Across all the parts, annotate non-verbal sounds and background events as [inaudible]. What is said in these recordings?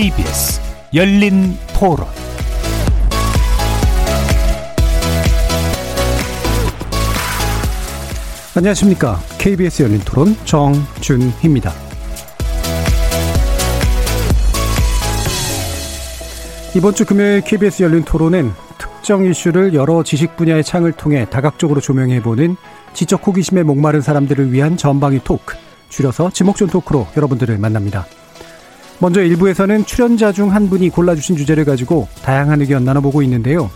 KBS 열린 토론 안녕하십니까. KBS 열린 토론 정준희입니다. 이번 주 금요일 KBS 열린 토론은 특정 이슈를 여러 지식 분야의 창을 통해 다각적으로 조명해보는 지적 호기심에 목마른 사람들을 위한 전방위 토크, 줄여서 지목전 토크로 여러분들을 만납니다. 먼저 일부에서는 출연자 중 한 분이 골라주신 주제를 가지고 다양한 의견 나눠보고 있는데요.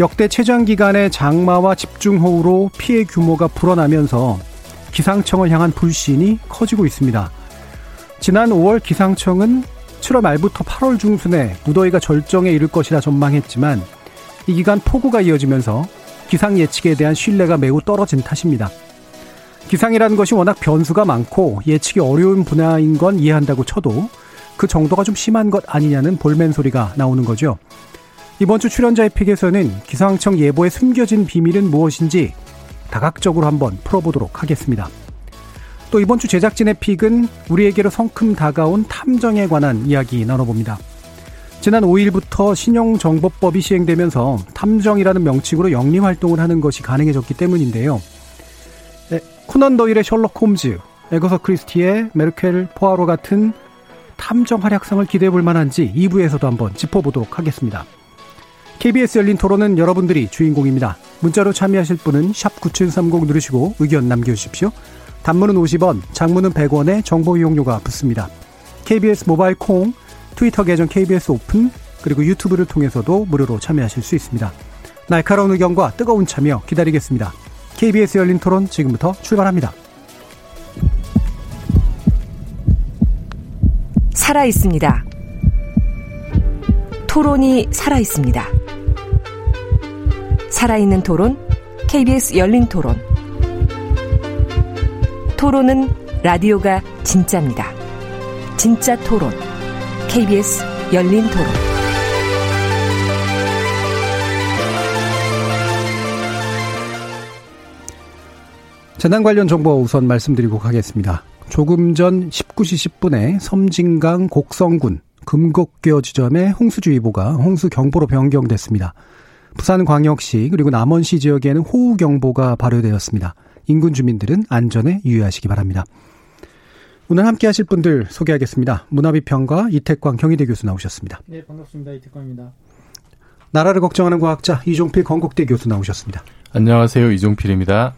역대 최장 기간의 장마와 집중호우로 피해 규모가 불어나면서 기상청을 향한 불신이 커지고 있습니다. 지난 5월 기상청은 7월 말부터 8월 중순에 무더위가 절정에 이를 것이라 전망했지만 이 기간 폭우가 이어지면서 기상 예측에 대한 신뢰가 매우 떨어진 탓입니다. 기상이라는 것이 워낙 변수가 많고 예측이 어려운 분야인 건 이해한다고 쳐도 그 정도가 좀 심한 것 아니냐는 볼멘 소리가 나오는 거죠. 이번 주 출연자의 픽에서는 기상청 예보에 숨겨진 비밀은 무엇인지 다각적으로 한번 풀어보도록 하겠습니다. 또 이번 주 제작진의 픽은 우리에게로 성큼 다가온 탐정에 관한 이야기 나눠봅니다. 지난 5일부터 신용정보법이 시행되면서 탐정이라는 명칭으로 영리 활동을 하는 것이 가능해졌기 때문인데요. 네, 코난 더일의 셜록 홈즈, 에거서 크리스티의 메르켈 포아로 같은 탐정 활약상을 기대해 볼 만한지 2부에서도 한번 짚어보도록 하겠습니다. KBS 열린 토론은 여러분들이 주인공입니다. 문자로 참여하실 분은 9730 누르시고 의견 남겨주십시오. 단문은 50원, 장문은 100원에 정보 이용료가 붙습니다. KBS 모바일 콩, 트위터 계정 KBS 오픈, 그리고 유튜브를 통해서도 무료로 참여하실 수 있습니다. 날카로운 의견과 뜨거운 참여 기다리겠습니다. KBS 열린 토론 지금부터 출발합니다. 살아 있습니다. 토론이 살아 있습니다. 살아있는 토론, KBS 열린 토론. 토론은 라디오가 진짜입니다. 진짜 토론, KBS 열린 토론. 재난 관련 정보 우선 말씀드리고 가겠습니다. 조금 전 19시 10분에 섬진강 곡성군 금곡교 지점에 홍수주의보가 홍수경보로 변경됐습니다. 부산광역시 그리고 남원시 지역에는 호우경보가 발효되었습니다. 인근 주민들은 안전에 유의하시기 바랍니다. 오늘 함께 하실 분들 소개하겠습니다. 문화비평가 이태광 경희대 교수 나오셨습니다. 네, 반갑습니다. 이태광입니다. 나라를 걱정하는 과학자 이종필 건국대 교수 나오셨습니다. 안녕하세요. 이종필입니다.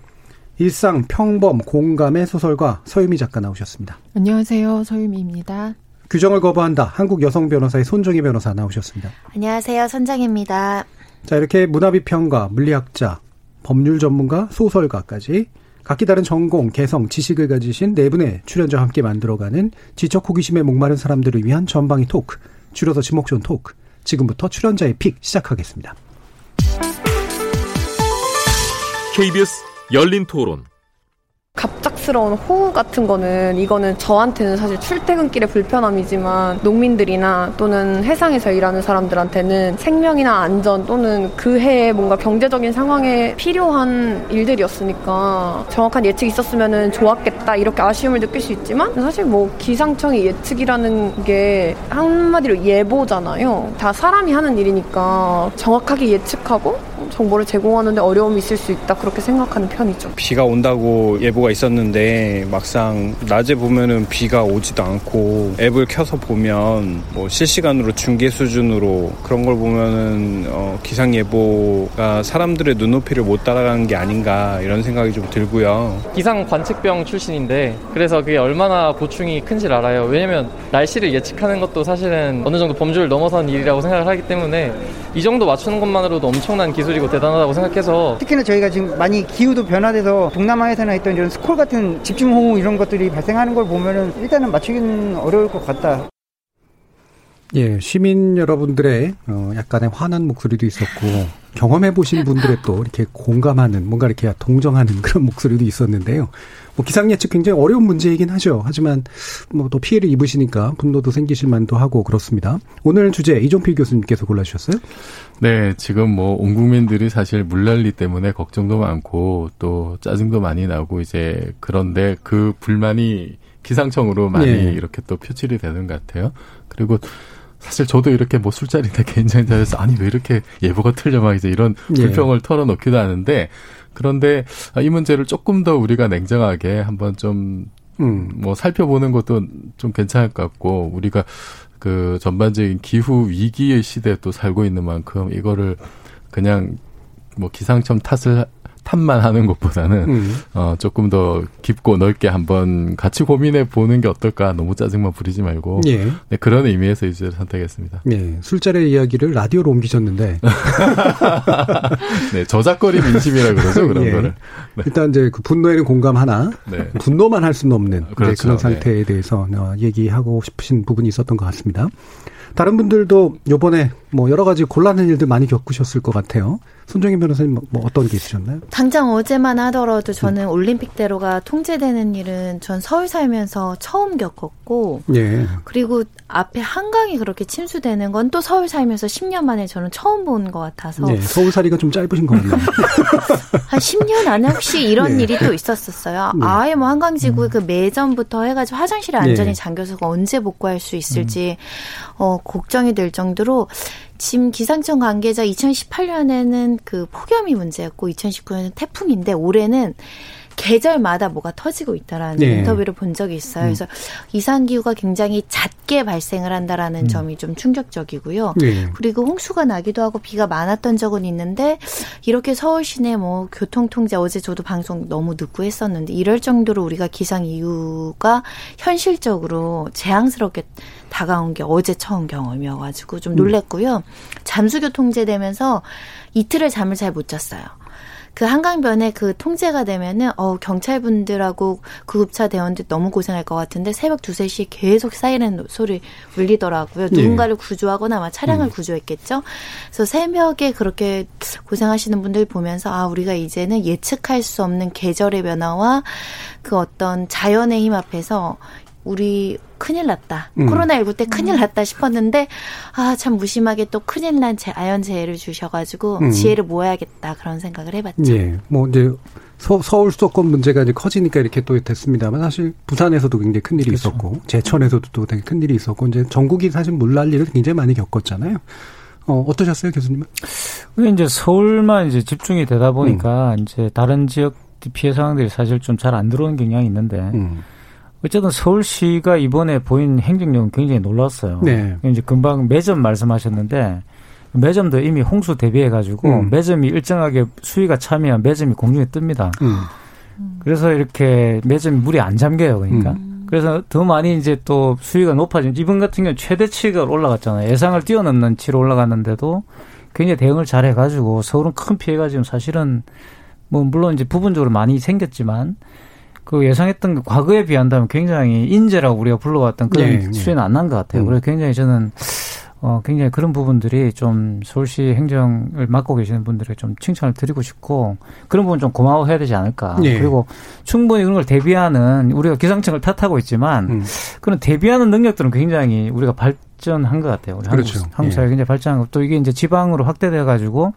일상 평범 공감의 소설가 서유미 작가 나오셨습니다. 안녕하세요. 서유미입니다. 규정을 거부한다. 한국 여성 변호사의 손정희 변호사 나오셨습니다. 안녕하세요. 선정입니다. 자, 이렇게 문화비평가, 물리학자, 법률 전문가, 소설가까지 각기 다른 전공, 개성, 지식을 가지신 네 분의 출연자와 함께 만들어가는 지적 호기심에 목마른 사람들을 위한 전방위 토크, 줄여서 지목전 토크. 지금부터 출연자의 pick 시작하겠습니다. KBS 열린 토론. 갑작 스러운 호우 같은 거는 이거는 저한테는 사실 출퇴근길의 불편함이지만 농민들이나 또는 해상에서 일하는 사람들한테는 생명이나 안전 또는 그 해에 뭔가 경제적인 상황에 필요한 일들이었으니까 정확한 예측이 있었으면 좋았겠다 이렇게 아쉬움을 느낄 수 있지만 사실 뭐 기상청의 예측이라는 게 한마디로 예보잖아요. 다 사람이 하는 일이니까 정확하게 예측하고 정보를 제공하는데 어려움이 있을 수 있다 그렇게 생각하는 편이죠. 비가 온다고 예보가 있었는데 막상 낮에 보면은 비가 오지도 않고 앱을 켜서 보면 뭐 실시간으로 중계 수준으로 그런 걸 보면은 어 기상 예보가 사람들의 눈높이를 못 따라가는 게 아닌가 이런 생각이 좀 들고요. 기상 관측병 출신인데 그래서 그게 얼마나 고충이 큰지 알아요. 왜냐면 날씨를 예측하는 것도 사실은 어느 정도 범주를 넘어선 일이라고 생각을 하기 때문에 이 정도 맞추는 것만으로도 엄청난 기술이고 대단하다고 생각해서 특히나 저희가 지금 많이 기후도 변화돼서 동남아에서나 했던 이런 스콜 같은 집중호우 이런 것들이 발생하는 걸 보면은 일단은 맞추기는 어려울 것 같다. 예, 시민 여러분들의 어 약간의 화난 목소리도 있었고 경험해 보신 분들의 또 이렇게 공감하는 뭔가 이렇게 동정하는 그런 목소리도 있었는데요. 뭐 기상 예측 굉장히 어려운 문제이긴 하죠. 하지만 뭐 또 피해를 입으시니까 분노도 생기실 만도 하고 그렇습니다. 오늘 주제 이종필 교수님께서 골라주셨어요? 네, 지금 뭐 온 국민들이 사실 물난리 때문에 걱정도 많고 또 짜증도 많이 나고 이제 그런데 그 불만이 기상청으로 많이 예. 이렇게 또 표출이 되는 것 같아요. 그리고 사실 저도 이렇게 뭐 술자리나 [laughs] 개인적인 자리에서 아니 왜 이렇게 예보가 틀려 막 이제 이런 예. 불평을 털어놓기도 하는데 그런데 이 문제를 조금 더 우리가 냉정하게 한번 좀 음. 뭐 살펴보는 것도 좀 괜찮을 것 같고 우리가 그 전반적인 기후 위기의 시대에 또 살고 있는 만큼 이거를 그냥 뭐 기상청 탓을 탓만 하는 것보다는 음. 어 조금 더 깊고 넓게 한번 같이 고민해 보는 게 어떨까 너무 짜증만 부리지 말고 예. 네, 그런 의미에서 이제 선택했습니다. 예. 술자리 이야기를 라디오로 옮기셨는데 [laughs] 네 저작거리 민심이라 그러죠 그런 예. 거를. 네. 일단 이제 그 분노에는 공감 하나 네. 분노만 할 수는 없는 그렇죠. 그런 상태에 대해서 어, 얘기하고 싶으신 부분이 있었던 것 같습니다. 다른 분들도 요번에 뭐 여러 가지 곤란한 일들 많이 겪으셨을 것 같아요. 손정희 변호사님 뭐- 뭐 어떤 게 있으셨나요? 당장 어제만 하더라도 저는 올림픽대로가 통제되는 일은 전 서울 살면서 처음 겪었고 예. 그리고 앞에 한강이 그렇게 침수되는 건 또 서울 살면서 10년 만에 저는 처음 본 것 같아서 예. 서울살이가 좀 짧으신 것 같네요. [laughs] 한 10년 안에 혹시 이런 네. 일이 또 있었었어요. 네. 아예 뭐 한강지구 그 매점부터 해가지고 화장실에 완전히 네. 잠겨서 언제 복구할 수 있을지 어, 걱정이 될 정도로 지금 기상청 관계자 2018년에는 그 폭염이 문제였고 2019년은 태풍인데 올해는 계절마다 뭐가 터지고 있다라는 네. 인터뷰를 본 적이 있어요. 음. 그래서 이상 기후가 굉장히 잦게 발생을 한다라는 점이 좀 충격적이고요. 예. 그리고 홍수가 나기도 하고 비가 많았던 적은 있는데 이렇게 서울 시내 뭐 교통 통제 어제 저도 방송 너무 듣고 했었는데 이럴 정도로 우리가 기상 이유가 현실적으로 재앙스럽게 다가온 게 어제 처음 경험이어가지고 좀 놀랬고요. 잠수교 통제되면서 이틀을 잠을 잘 못 잤어요. 그 한강변에 그 통제가 되면은 어 경찰분들하고 구급차 대원들 너무 고생할 것 같은데 새벽 두세 시에 계속 사이렌 소리 울리더라고요. 예. 누군가를 구조하거나 아마 차량을 음. 구조했겠죠. 그래서 새벽에 그렇게 고생하시는 분들 보면서 아 우리가 이제는 예측할 수 없는 계절의 변화와 그 어떤 자연의 힘 앞에서 우리 큰일 났다. 음. 코로나19 때 큰일 났다 싶었는데, 아, 참 무심하게 또 큰일 난 재- 아연재해를 주셔가지고, 음. 지혜를 모아야겠다. 그런 생각을 해봤죠. 예. 뭐 이제 서, 서울 수도권 문제가 이제 커지니까 이렇게 또 됐습니다만 사실 부산에서도 굉장히 큰 일이 그렇죠. 있었고 제천에서도 또 되게 큰 일이 있었고 이제 전국이 사실 물날 일을 굉장히 많이 겪었잖아요. 어, 어떠셨어요, 교수님은? 그게 이제 서울만 이제 집중이 되다 보니까 음. 이제 다른 지역 피해 상황들이 사실 좀 잘 안 들어오는 경향이 있는데 음. 어쨌든 서울시가 이번에 보인 행정력은 굉장히 놀랐어요. 네. 이제 금방 매점 말씀하셨는데 매점도 이미 홍수 대비해 가지고 음. 매점이 일정하게 수위가 차면 매점이 공중에 뜹니다. 음. 그래서 이렇게 매점이 물이 안 잠겨요. 그러니까. 그래서 더 많이 이제 또 수위가 높아진 이번 같은 경우 는 최대치가 올라갔잖아요. 예상을 뛰어넘는 치로 올라갔는데도 굉장히 대응을 잘 해 가지고 서울은 큰 피해가 지금 사실은 뭐 물론 이제 부분적으로 많이 생겼지만 그 예상했던 그 과거에 비한다면 굉장히 인재라고 우리가 불러왔던 그런 네, 네. 수위는 안난 것 같아요. 음. 그래서 굉장히 저는 어 굉장히 그런 부분들이 좀 서울시 행정을 맡고 계시는 분들에게 좀 칭찬을 드리고 싶고 그런 부분 좀 고마워해야 되지 않을까. 네. 그리고 충분히 그런 걸 대비하는 우리가 기상청을 탓하고 있지만 음. 그런 대비하는 능력들은 굉장히 우리가 발전한 것 같아요. 우리 그렇죠. 한국, 한국 예. 사회 굉장히 발전한 것. 또 이게 이제 지방으로 확대돼 가지고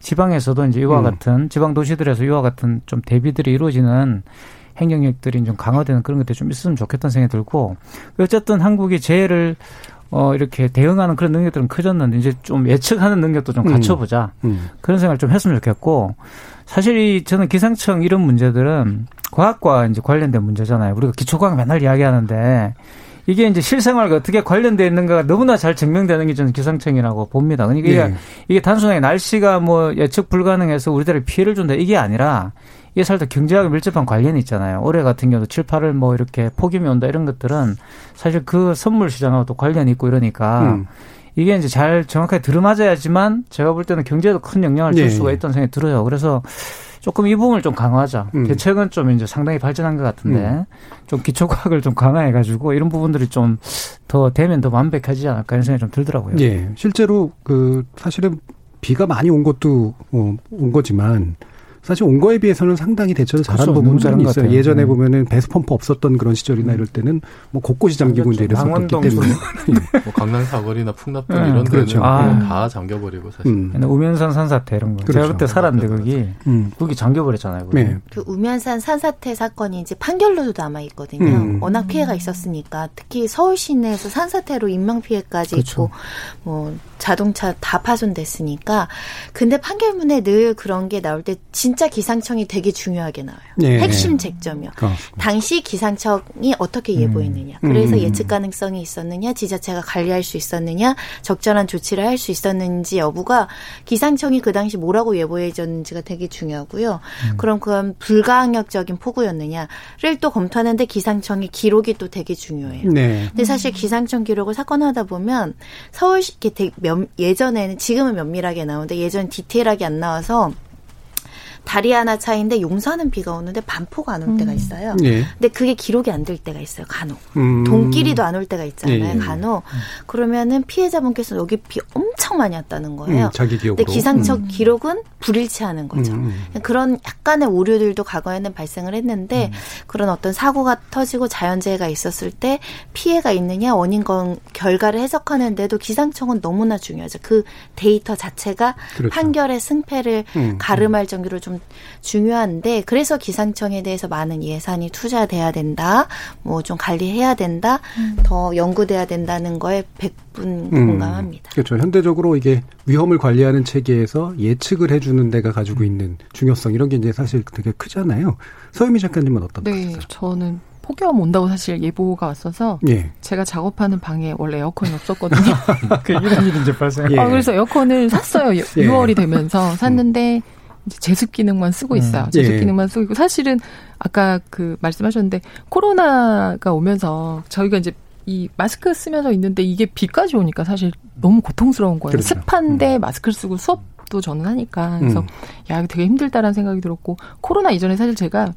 지방에서도 이제 이와 음. 같은 지방 도시들에서 이와 같은 좀 대비들이 이루어지는 행정력들이 좀 강화되는 그런 것들이 좀 있으면 좋겠다는 생각이 들고 어쨌든 한국이 재해를 어 이렇게 대응하는 그런 능력들은 커졌는데 이제 좀 예측하는 능력도 좀 음. 갖춰보자 음. 그런 생각을 좀 했으면 좋겠고 사실 이 저는 기상청 이런 문제들은 과학과 이제 관련된 문제잖아요. 우리가 기초과학 맨날 이야기하는데 이게 이제 실생활과 어떻게 관련되어 있는가가 너무나 잘 증명되는 게 저는 기상청이라고 봅니다. 그러니까 이게, 네. 이게 단순하게 날씨가 뭐 예측 불가능해서 우리들에게 피해를 준다 이게 아니라 이게 사실 경제하고 밀접한 관련이 있잖아요. 올해 같은 경우도 7, 8월 뭐 이렇게 폭염이 온다 이런 것들은 사실 그 선물 시장하고도 관련이 있고 이러니까 음. 이게 이제 잘 정확하게 들어맞아야지만 제가 볼 때는 경제에도 큰 영향을 줄 네. 수가 있다는 생각이 들어요. 그래서 조금 이 부분을 좀 강화하자. 음. 대책은 좀 이제 상당히 발전한 것 같은데 좀 기초과학을 좀 강화해가지고 이런 부분들이 좀 더 되면 더 완벽해지지 않을까 이런 생각이 좀 들더라고요. 예. 실제로 그 사실은 비가 많이 온 것도 어, 온 거지만 사실 온 거에 비해서는 상당히 대처를 잘한 그렇죠. 부분들이 잘한 것 있어요. 같아요. 예전에 네. 보면은 배수 펌프 없었던 그런 시절이나 이럴 때는 뭐 곳곳이 잠기고 이제 이랬었기 강원동 때문에. [laughs] 뭐 강남 사거리나 풍납동 음, 이런 데는 그렇죠. 뭐 아. 다 잠겨버리고 사실. 음. 우면산 산사태 이런 거. 그렇죠. 제가 그때 살았는데 거기 음. 거기 잠겨버렸잖아요. 네. 그 우면산 산사태 사건이 이제 판결로도 남아 있거든요. 음. 워낙 피해가 있었으니까 특히 서울 시내에서 산사태로 인명 피해까지 그렇죠. 있고 뭐 자동차 다 파손됐으니까 근데 판결문에 늘 그런 게 나올 때 진짜 기상청이 되게 중요하게 나와요. 예. 핵심 쟁점이요. 어. 당시 기상청이 어떻게 예보했느냐. 음. 그래서 음. 예측 가능성이 있었느냐, 지자체가 관리할 수 있었느냐, 적절한 조치를 할 수 있었는지 여부가 기상청이 그 당시 뭐라고 예보해줬는지가 되게 중요하고요. 그럼 그건 불가항력적인 폭우였느냐를 또 검토하는데 기상청의 기록이 또 되게 중요해요. 네. 근데 사실 기상청 기록을 사건하다 보면 서울시 예전에는 지금은 면밀하게 나오는데 예전 디테일하게 안 나와서 다리 하나 차이인데 용서하는 비가 오는데 반포가 안 올 때가 있어요. 예. 근데 그게 기록이 안 될 때가 있어요. 간혹. 음. 돈끼리도 안 올 때가 있잖아요. 예, 예. 간혹. 그러면은 피해자분께서 여기 비 엄청 많이 왔다는 거예요. 음, 자기 기억으로. 근데 기상청 기록은 불일치하는 거죠. 음, 음. 그런 약간의 오류들도 과거에는 발생을 했는데 그런 어떤 사고가 터지고 자연재해가 있었을 때 피해가 있느냐 원인 건 결과를 해석하는데도 기상청은 너무나 중요하죠. 그 데이터 자체가 그렇죠. 판결의 승패를 음. 가름할 정도로 좀 중요한데 그래서 기상청에 대해서 많은 예산이 투자돼야 된다. 뭐 좀 관리해야 된다. 더 연구돼야 된다는 거에 100분 음. 공감합니다. 그렇죠. 현대적으로 이게 위험을 관리하는 체계에서 예측을 해 주는 데가 가지고 있는 중요성 이런 게 이제 사실 되게 크잖아요. 서유미 작가님은 어떤 네, 저는 폭염 온다고 사실 예보가 왔어서 예. 제가 작업하는 방에 원래 에어컨이 없었거든요. [laughs] 그 이런 일이 이제 발생. 예. 아, 그래서 에어컨을 샀어요. 예. 6월이 되면서 샀는데 이 제 제습 기능만 쓰고 있어요. 음. 제습 예. 기능만 쓰고 있고 사실은 아까 그 말씀하셨는데 코로나가 오면서 저희가 이제 이 마스크 쓰면서 있는데 이게 비까지 오니까 사실 너무 고통스러운 거예요. 그렇죠. 습한데 마스크를 쓰고 수업도 저는 하니까 그래서 음. 야 되게 힘들다라는 생각이 들었고 코로나 이전에 사실 제가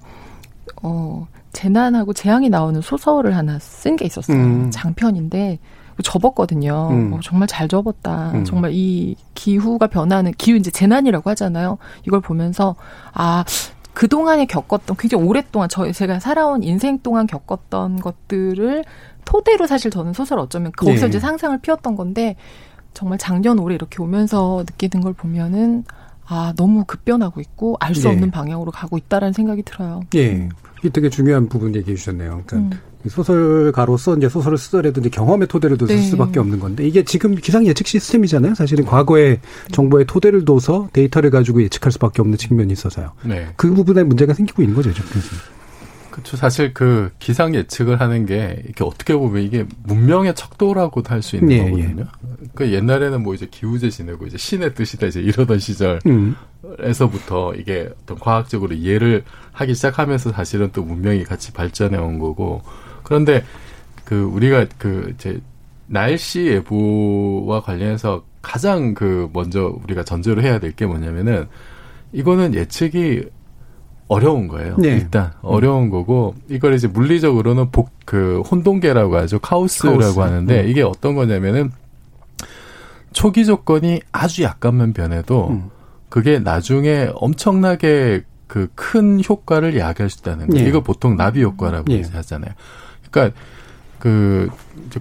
어 재난하고 재앙이 나오는 소설을 하나 쓴 게 있었어요. 음. 장편인데 접었거든요. 음. 어, 정말 잘 접었다. 음. 정말 이 기후가 변하는 기후 이제 재난이라고 하잖아요. 이걸 보면서 아 그동안에 겪었던 굉장히 오랫동안 저 제가 살아온 인생 동안 겪었던 것들을 토대로 사실 저는 소설 어쩌면 거기서 예. 이제 상상을 피웠던 건데 정말 작년 올해 이렇게 오면서 느끼는 걸 보면은 아 너무 급변하고 있고 알수 예. 없는 방향으로 가고 있다라는 생각이 들어요. 예. 이게 되게 중요한 부분 얘기해 주셨네요. 그러니까 음. 이 소설가로서 이제 소설을 쓰더라도 이제 경험의 토대를 둬서 쓸 네. 수밖에 없는 건데 이게 지금 기상 예측 시스템이잖아요. 사실은 과거의 정보의 토대를 둬서 데이터를 가지고 예측할 수밖에 없는 측면이 있어서요. 네. 그 부분에 문제가 생기고 있는 거죠, 지금. 그렇죠. 사실 그 기상 예측을 하는 게 이렇게 어떻게 보면 이게 문명의 척도라고도 할 수 있는 예, 거거든요. 그 옛날에는 뭐 이제 기후제 지내고 이제 신의 뜻이다 이제 이러던 시절 음. 에서부터 이게 어떤 과학적으로 이해를 하기 시작하면서 사실은 또 문명이 같이 발전해 온 거고 그런데 그 우리가 그 이제 날씨 예보와 관련해서 가장 그 먼저 우리가 전제로 해야 될 게 뭐냐면은 이거는 예측이 어려운 거예요. 네. 일단 어려운 거고 이걸 이제 물리적으로는 복 그 혼동계라고 하죠. 카오스라고 카오스. 하는데 음. 이게 어떤 거냐면은 초기 조건이 아주 약간만 변해도 음. 그게 나중에 엄청나게 그 큰 효과를 야기할 수 있다는 거예요. 예. 이거 보통 나비 효과라고 예. 이제 하잖아요. 그러니까 그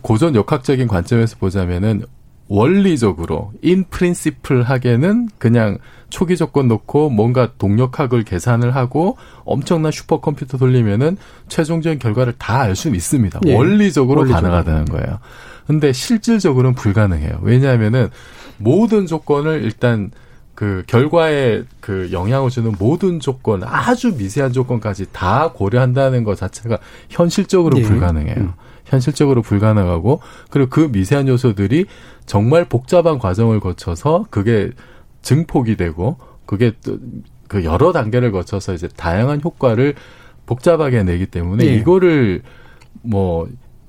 고전 역학적인 관점에서 보자면은 원리적으로 인 프린시플 하게는 그냥 초기 조건 놓고 뭔가 동력학을 계산을 하고 엄청난 슈퍼컴퓨터 돌리면은 최종적인 결과를 다 알 수는 있습니다. 예. 원리적으로 원리적으로. 가능하다는 거예요. 근데 실질적으로는 불가능해요. 왜냐하면은 모든 조건을 일단 그 결과에 그 영향을 주는 모든 조건, 아주 미세한 조건까지 다 고려한다는 것 자체가 현실적으로 예. 불가능해요. 음. 현실적으로 불가능하고 그리고 그 미세한 요소들이 정말 복잡한 과정을 거쳐서 그게 증폭이 되고 그게 또그 여러 단계를 거쳐서 이제 다양한 효과를 복잡하게 내기 때문에 예. 이거를 뭐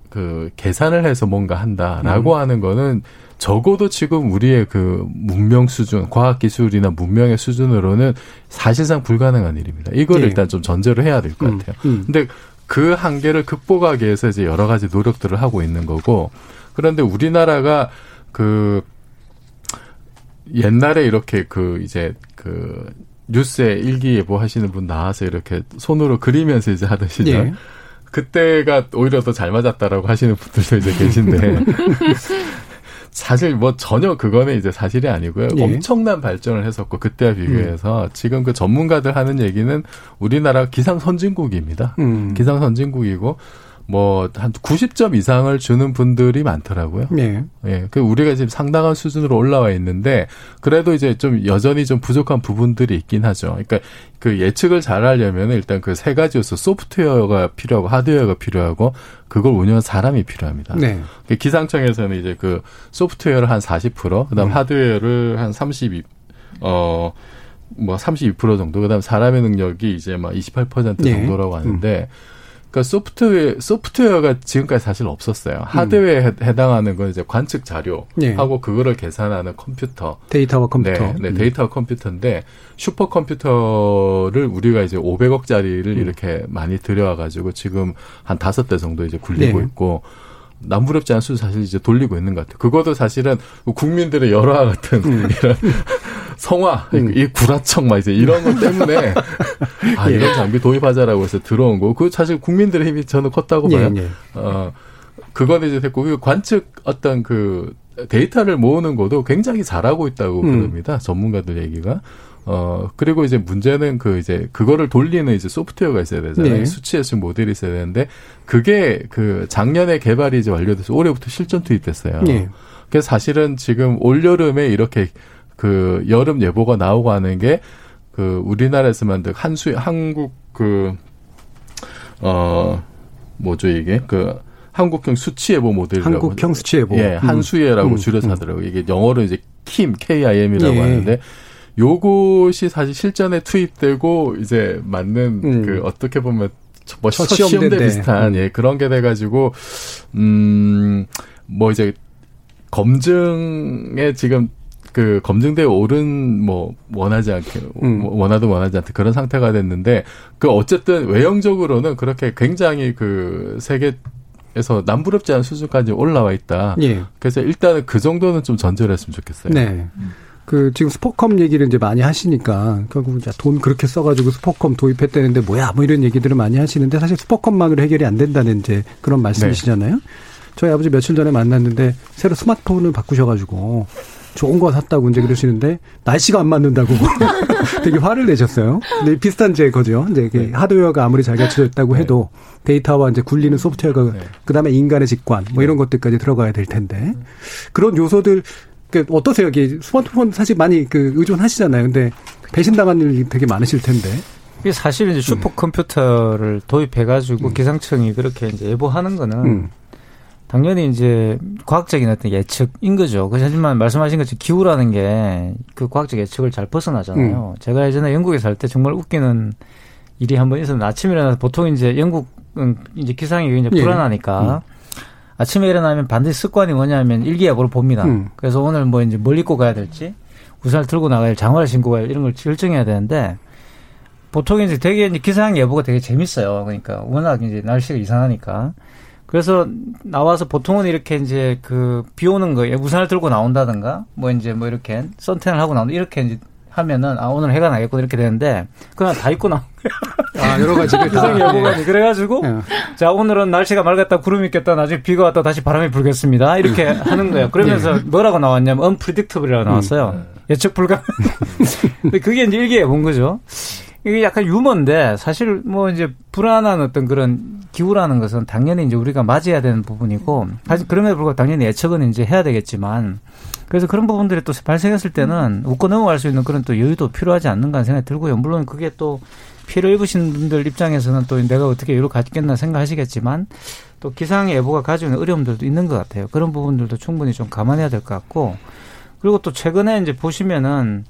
그 계산을 해서 뭔가 한다라고 음. 하는 거는 적어도 지금 우리의 그 문명 수준, 과학 기술이나 문명의 수준으로는 사실상 불가능한 일입니다. 이걸 예. 일단 좀 전제로 해야 될것 음, 같아요. 음. 근데 그 한계를 극복하기 위해서 이제 여러 가지 노력들을 하고 있는 거고 그런데 우리나라가 그 옛날에 이렇게 그 이제 그 뉴스에 일기예보 하시는 분 나와서 이렇게 손으로 그리면서 이제 하듯이죠. 예. 그때가 오히려 더 잘 맞았다라고 하시는 분들도 이제 계신데 [laughs] 사실 뭐 전혀 그거는 이제 사실이 아니고요. 예. 엄청난 발전을 했었고 그때와 비교해서 지금 그 전문가들 하는 얘기는 우리나라 기상 선진국입니다. 음. 기상 선진국이고 뭐 한 90점 이상을 주는 분들이 많더라고요. 예. 예. 그 우리가 지금 상당한 수준으로 올라와 있는데 그래도 이제 좀 여전히 좀 부족한 부분들이 있긴 하죠. 그러니까 그 예측을 잘 하려면 일단 그 세 가지 요소 소프트웨어가 필요하고 하드웨어가 필요하고 그걸 운영하는 사람이 필요합니다. 네. 그 기상청에서는 이제 그 소프트웨어를 한 40%, 그다음 음. 하드웨어를 한 32, 어, 뭐 32% 정도, 그다음 사람의 능력이 이제 막 28% 네. 정도라고 하는데, 그러니까 소프트웨어 소프트웨어가 지금까지 사실 없었어요. 하드웨어에 해- 해당하는 건 이제 관측 자료 네. 하고 그거를 계산하는 컴퓨터. 데이터와 컴퓨터. 네, 네 음. 데이터와 컴퓨터인데 슈퍼컴퓨터를 우리가 이제 500억짜리를 음. 이렇게 많이 들여와 가지고 지금 한 다섯 대 정도 이제 굴리고 네. 있고 남부럽지 않은 수준 사실 이제 돌리고 있는 것 같아요. 그것도 사실은 국민들의 열화 같은 이런 성화, 음. 이 구라청 막 이제 이런 것 때문에 [laughs] 아 예. 이런 장비 도입하자라고 해서 들어온 거고 그 사실 국민들의 힘이 저는 컸다고 예, 봐요. 예. 어 그거는 이제 됐고 그 관측 어떤 그 데이터를 모으는 것도 굉장히 잘하고 있다고 음. 그럽니다. 전문가들 얘기가. 어, 그리고 이제 문제는 그 이제 그거를 돌리는 이제 소프트웨어가 있어야 되잖아요. 네. 수치예측 모델이 있어야 되는데 그게 그 작년에 개발이 이제 완료돼서 올해부터 실전 투입됐어요. 예. 그래서 사실은 지금 올 여름에 이렇게 그 여름 예보가 나오고 하는 게 그 우리나라에서 만든 한수 한국 그 어 뭐죠 이게 그 한국형 수치 예보 모델이라고 한국형 수치 예보. 예, 음. 한수예라고 음, 줄여서 음. 하더라고요. 이게 영어로 이제 KIM, KIM이라고 예. 하는데 요것이 사실 실전에 투입되고 이제 맞는 음. 그 어떻게 보면 뭐 첫 시험대 시험대인데. 비슷한 예 그런 게 돼가지고 음 뭐 이제 검증에 지금 그 검증대에 오른 뭐 원하지 않게 음. 뭐 원하든 원하지 않든 그런 상태가 됐는데 그 어쨌든 외형적으로는 그렇게 굉장히 그 세계 에서 남부럽지 않은 수준까지 올라와 있다. 예. 그래서 일단은 그 정도는 좀 전제를 했으면 좋겠어요. 네. 그 지금 스포컴 얘기를 이제 많이 하시니까 결국 이제 돈 그렇게 써가지고 스포컴 도입했다는데 뭐야 뭐 이런 얘기들을 많이 하시는데 사실 스포컴만으로 해결이 안 된다는 이제 그런 말씀이시잖아요. 저희 아버지 며칠 전에 만났는데 새로 스마트폰을 바꾸셔가지고 좋은 거 샀다고 이제 그러시는데 날씨가 안 맞는다고 [laughs] 되게 화를 내셨어요. 근데 비슷한 제 거죠. 이제 이게 하드웨어가 아무리 잘 갖춰져 있다고 해도 데이터와 이제 굴리는 소프트웨어가 네. 그다음에 인간의 직관 뭐 이런 것들까지 들어가야 될 텐데 그런 요소들 그 어떠세요? 이게 스마트폰 사실 많이 그 의존하시잖아요. 근데 배신당한 일이 되게 많으실 텐데. 이게 사실 이제 슈퍼컴퓨터를 도입해가지고 기상청이 그렇게 이제 예보하는 거는 음. 당연히 이제 과학적인 어떤 예측인 거죠. 그래서 하지만 말씀하신 것처럼 기후라는 게 그 과학적 예측을 잘 벗어나잖아요. 제가 예전에 영국에 살 때 정말 웃기는 일이 한 번 있었는데 아침에 일어나서 보통 이제 영국은 이제 기상이 굉장히 예. 불안하니까 아침에 일어나면 반드시 습관이 뭐냐면 일기예보를 봅니다. 음. 그래서 오늘 뭐 이제 뭘 입고 가야 될지 우산을 들고 나가야 될 장화를 신고 가야 될 이런 걸 결정해야 되는데 보통 이제 되게 이제 기상 예보가 되게 재밌어요. 그러니까 워낙 이제 날씨가 이상하니까. 그래서 나와서 보통은 이렇게 이제 그 비 오는 거에 우산을 들고 나온다든가 뭐 이제 뭐 이렇게 선탠을 하고 나온다 이렇게 이제 하면은 아 오늘 해가 나겠고 이렇게 되는데 그냥 다 입고 나온 아 여러 가지를 다. 기상 예보가 이제 그래가지고 예. 자 오늘은 날씨가 맑았다 구름이 있겠다 나중에 비가 왔다 다시 바람이 불겠습니다 이렇게 하는 거예요. 그러면서 뭐라고 나왔냐면 unpredictable이라고 나왔어요. 예측 불가. [laughs] 근데 그게 이제 일기에 본 거죠. 이게 약간 유머인데 사실 뭐 이제 불안한 어떤 그런 기후라는 것은 당연히 이제 우리가 맞이해야 되는 부분이고 사실 그럼에도 불구하고 당연히 예측은 이제 해야 되겠지만 그래서 그런 부분들이 또 발생했을 때는 웃고 넘어갈 수 있는 그런 또 여유도 필요하지 않는가 생각이 들고요. 물론 그게 또 피해를 입으신 분들 입장에서는 또 내가 어떻게 여유를 갖겠나 생각하시겠지만 또 기상 예보가 가지고 있는 어려움들도 있는 것 같아요. 그런 부분들도 충분히 좀 감안해야 될 것 같고 그리고 또 최근에 이제 보시면은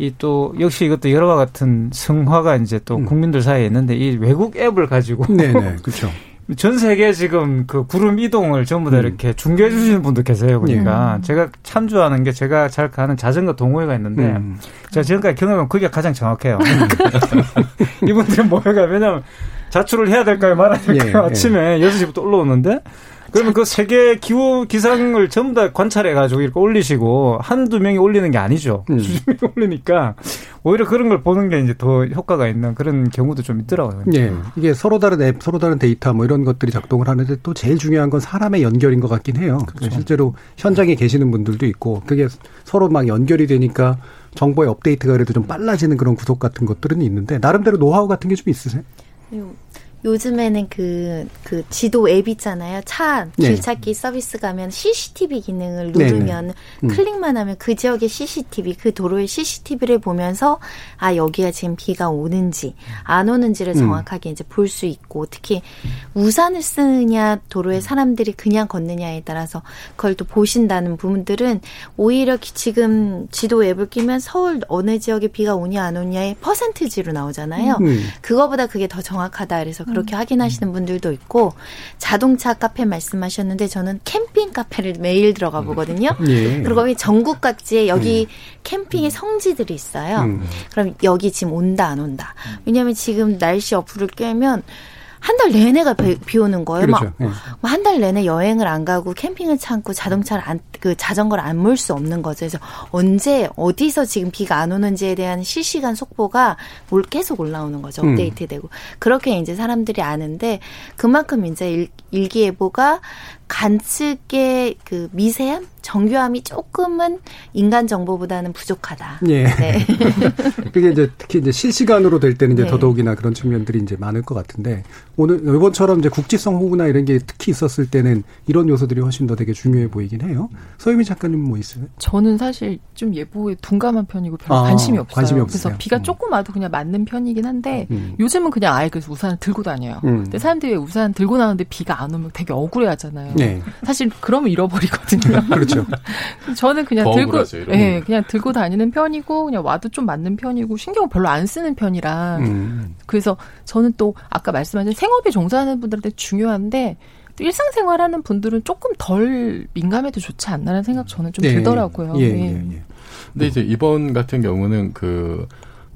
이 또 역시 이것도 여러와 같은 성화가 이제 또 국민들 사이에 있는데 이 외국 앱을 가지고 네네 그렇죠. [laughs] 전 세계 지금 그 구름 이동을 전부 다 음. 이렇게 중계해 주시는 분도 계세요. 그러니까 제가 참조하는 게 제가 잘 가는 자전거 동호회가 있는데 음. 제가 지금까지 경험한 그게 가장 정확해요. [laughs] 이분들은 모여가 왜냐면 자출을 해야 될까요 말아야 될까요 예, 예. 아침에 6시부터 올라오는데 그러면 그 세계 기후 기상을 전부 다 관찰해가지고 이렇게 올리시고 한두 명이 올리는 게 아니죠. 음. 수십 명이 [laughs] 올리니까 오히려 그런 걸 보는 게 이제 더 효과가 있는 그런 경우도 좀 있더라고요. 예. 이게 서로 다른 앱, 서로 다른 데이터 뭐 이런 것들이 작동을 하는데 또 제일 중요한 건 사람의 연결인 것 같긴 해요. 그렇죠. 실제로 현장에 계시는 분들도 있고 그게 서로 막 연결이 되니까 정보의 업데이트가 그래도 좀 빨라지는 그런 구속 같은 것들은 있는데 나름대로 노하우 같은 게 좀 있으세요? 요- 요즘에는 그, 그 지도 앱 있잖아요. 차, 네. 길찾기 서비스 가면 CCTV 기능을 네, 누르면 네. 음. 클릭만 하면 그 지역의 CCTV, 그 도로의 CCTV를 보면서 아, 여기가 지금 비가 오는지 안 오는지를 음. 정확하게 이제 볼 수 있고 특히 우산을 쓰느냐 도로에 사람들이 그냥 걷느냐에 따라서 그걸 또 보신다는 부분들은 오히려 기- 지금 지도 앱을 끼면 서울 어느 지역에 비가 오냐 안 오냐의 퍼센트지로 나오잖아요. 음. 그거보다 그게 더 정확하다 그래서 그렇게 확인하시는 분들도 있고 자동차 카페 말씀하셨는데 저는 캠핑 카페를 매일 들어가 보거든요. 예. 그리고 전국 각지에 여기 캠핑의 성지들이 있어요. 음. 그럼 여기 지금 온다 안 온다. 왜냐하면 지금 날씨 어플을 깨면 한 달 내내가 비, 비 오는 거예요. 그렇죠. 예. 한달 내내 여행을 안 가고 캠핑을 참고 자동차를 안, 그 자전거를 안 몰 수 없는 거죠. 그래서 언제 어디서 지금 비가 안 오는지에 대한 실시간 속보가 올 계속 올라오는 거죠. 음. 업데이트되고 그렇게 이제 사람들이 아는데 그만큼 이제 일, 일기예보가 관측의 그 미세함, 정교함이 조금은 인간 정보보다는 부족하다. 예. 네. [laughs] 그게 이제 특히 이제 실시간으로 될 때는 이제 네. 더더욱이나 그런 측면들이 이제 많을 것 같은데 오늘 이번처럼 이제 국지성 호구나 이런 게 특히 있었을 때는 이런 요소들이 훨씬 더 되게 중요해 보이긴 해요. 서유미 작가님 뭐 있어요? 저는 사실 좀 예보에 둔감한 편이고 별로 아, 관심이 없어요. 관심이 없으세요? 그래서 비가 음. 조금 와도 그냥 맞는 편이긴 한데 음. 요즘은 그냥 아예 그래서 우산을 들고 다녀요. 음. 근데 사람들이 왜 우산 들고 나오는데 비가 안 오면 되게 억울해하잖아요. 네. 사실 그러면 잃어버리거든요. [laughs] 그렇죠. 저는 그냥 더 들고. 예, 그냥 들고 다니는 편이고 그냥 와도 좀 맞는 편이고 신경 별로 안 쓰는 편이라 음. 그래서 저는 또 아까 말씀하신 생업에 종사하는 분들한테 중요한데 또 일상생활하는 분들은 조금 덜 민감해도 좋지 않나라는 생각 저는 좀 예. 들더라고요. 예, 예. 예, 예. 근데 이제 이번 같은 경우는 그,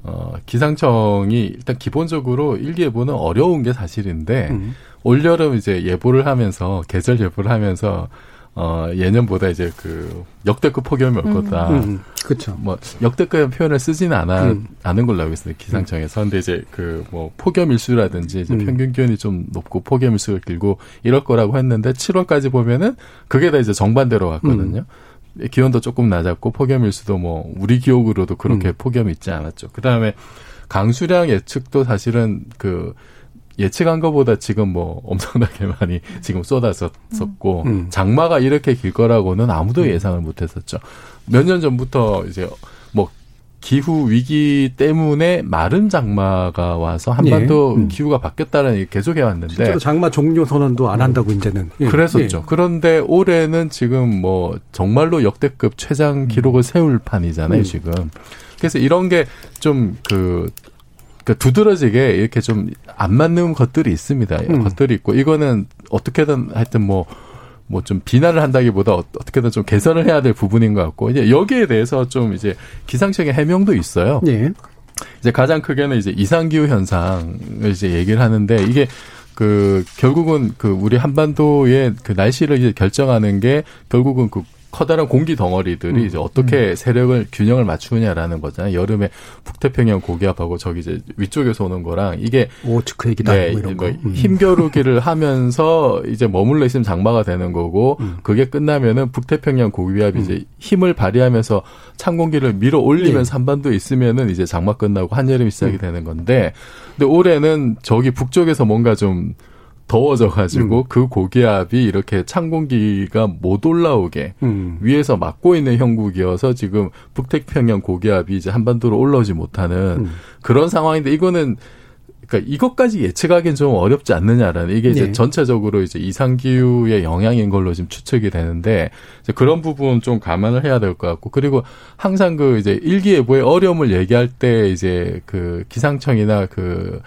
어, 기상청이 일단 기본적으로 일기예보는 어려운 게 사실인데, 음. 올여름 이제 예보를 하면서, 계절 예보를 하면서, 어, 예년보다 이제 그 역대급 폭염이 올 거다. 음. 그렇죠. 뭐 역대급 표현을 쓰지는 않아 음. 않은 걸로 알고 있습니다 기상청에서 근데 이제 그 뭐 폭염 일수라든지 이제 음. 평균 기온이 좀 높고 폭염 일수가 길고 이럴 거라고 했는데 7월까지 보면은 그게 다 이제 정반대로 갔거든요. 음. 기온도 조금 낮았고 폭염 일수도 뭐 우리 기억으로도 그렇게 음. 폭염이 있지 않았죠. 그 다음에 강수량 예측도 사실은 그 예측한 것보다 지금 뭐 엄청나게 [laughs] 많이 지금 쏟아졌었고 음. 장마가 이렇게 길 거라고는 아무도 예상을 못 했었죠. 몇 년 전부터 이제 뭐 기후 위기 때문에 마른 장마가 와서 한반도 예. 음. 기후가 바뀌었다는 얘기 계속 해왔는데 실제로 장마 종료 선언도 안 한다고 이제는 예. 그랬었죠. 그런데 올해는 지금 뭐 정말로 역대급 최장 기록을 세울 판이잖아요, 음. 지금. 그래서 이런 게좀 그, 그 두드러지게 이렇게 좀 안 맞는 것들이 있습니다. 음. 것들이 있고 이거는 어떻게든 하여튼 뭐 뭐 좀 비난을 한다기보다 어- 어떻게든 좀 개선을 해야 될 부분인 것 같고 이제 여기에 대해서 좀 이제 기상청의 해명도 있어요. 예. 이제 가장 크게는 이제 이상기후 현상을 이제 얘기를 하는데 이게 그 결국은 그 우리 한반도의 그 날씨를 이제 결정하는 게 결국은 그 커다란 공기 덩어리들이 음. 이제 어떻게 세력을 균형을 맞추느냐라는 거잖아요. 여름에 북태평양 고기압하고 저기 이제 위쪽에서 오는 거랑 이게 오츠크 얘기다 네, 뭐 이런 거. 뭐 음. 힘겨루기를 하면서 이제 머물러 있으면 장마가 되는 거고 음. 그게 끝나면은 북태평양 고기압이 이제 힘을 발휘하면서 찬 공기를 밀어 올리면서 예. 한반도에 있으면은 이제 장마 끝나고 한여름이 시작이 음. 되는 건데 근데 올해는 저기 북쪽에서 뭔가 좀 더워져 가지고 음. 그 고기압이 이렇게 찬 공기가 못 올라오게 음. 위에서 막고 있는 형국이어서 지금 북태평양 고기압이 이제 한반도로 올라오지 못하는 음. 그런 상황인데 이거는 그러니까 이것까지 예측하기는 좀 어렵지 않느냐라는 이게 이제 네. 전체적으로 이제 이상 기후의 영향인 걸로 지금 추측이 되는데 이제 그런 부분 좀 감안을 해야 될 것 같고 그리고 항상 그 이제 일기예보의 어려움을 얘기할 때 이제 그 기상청이나 그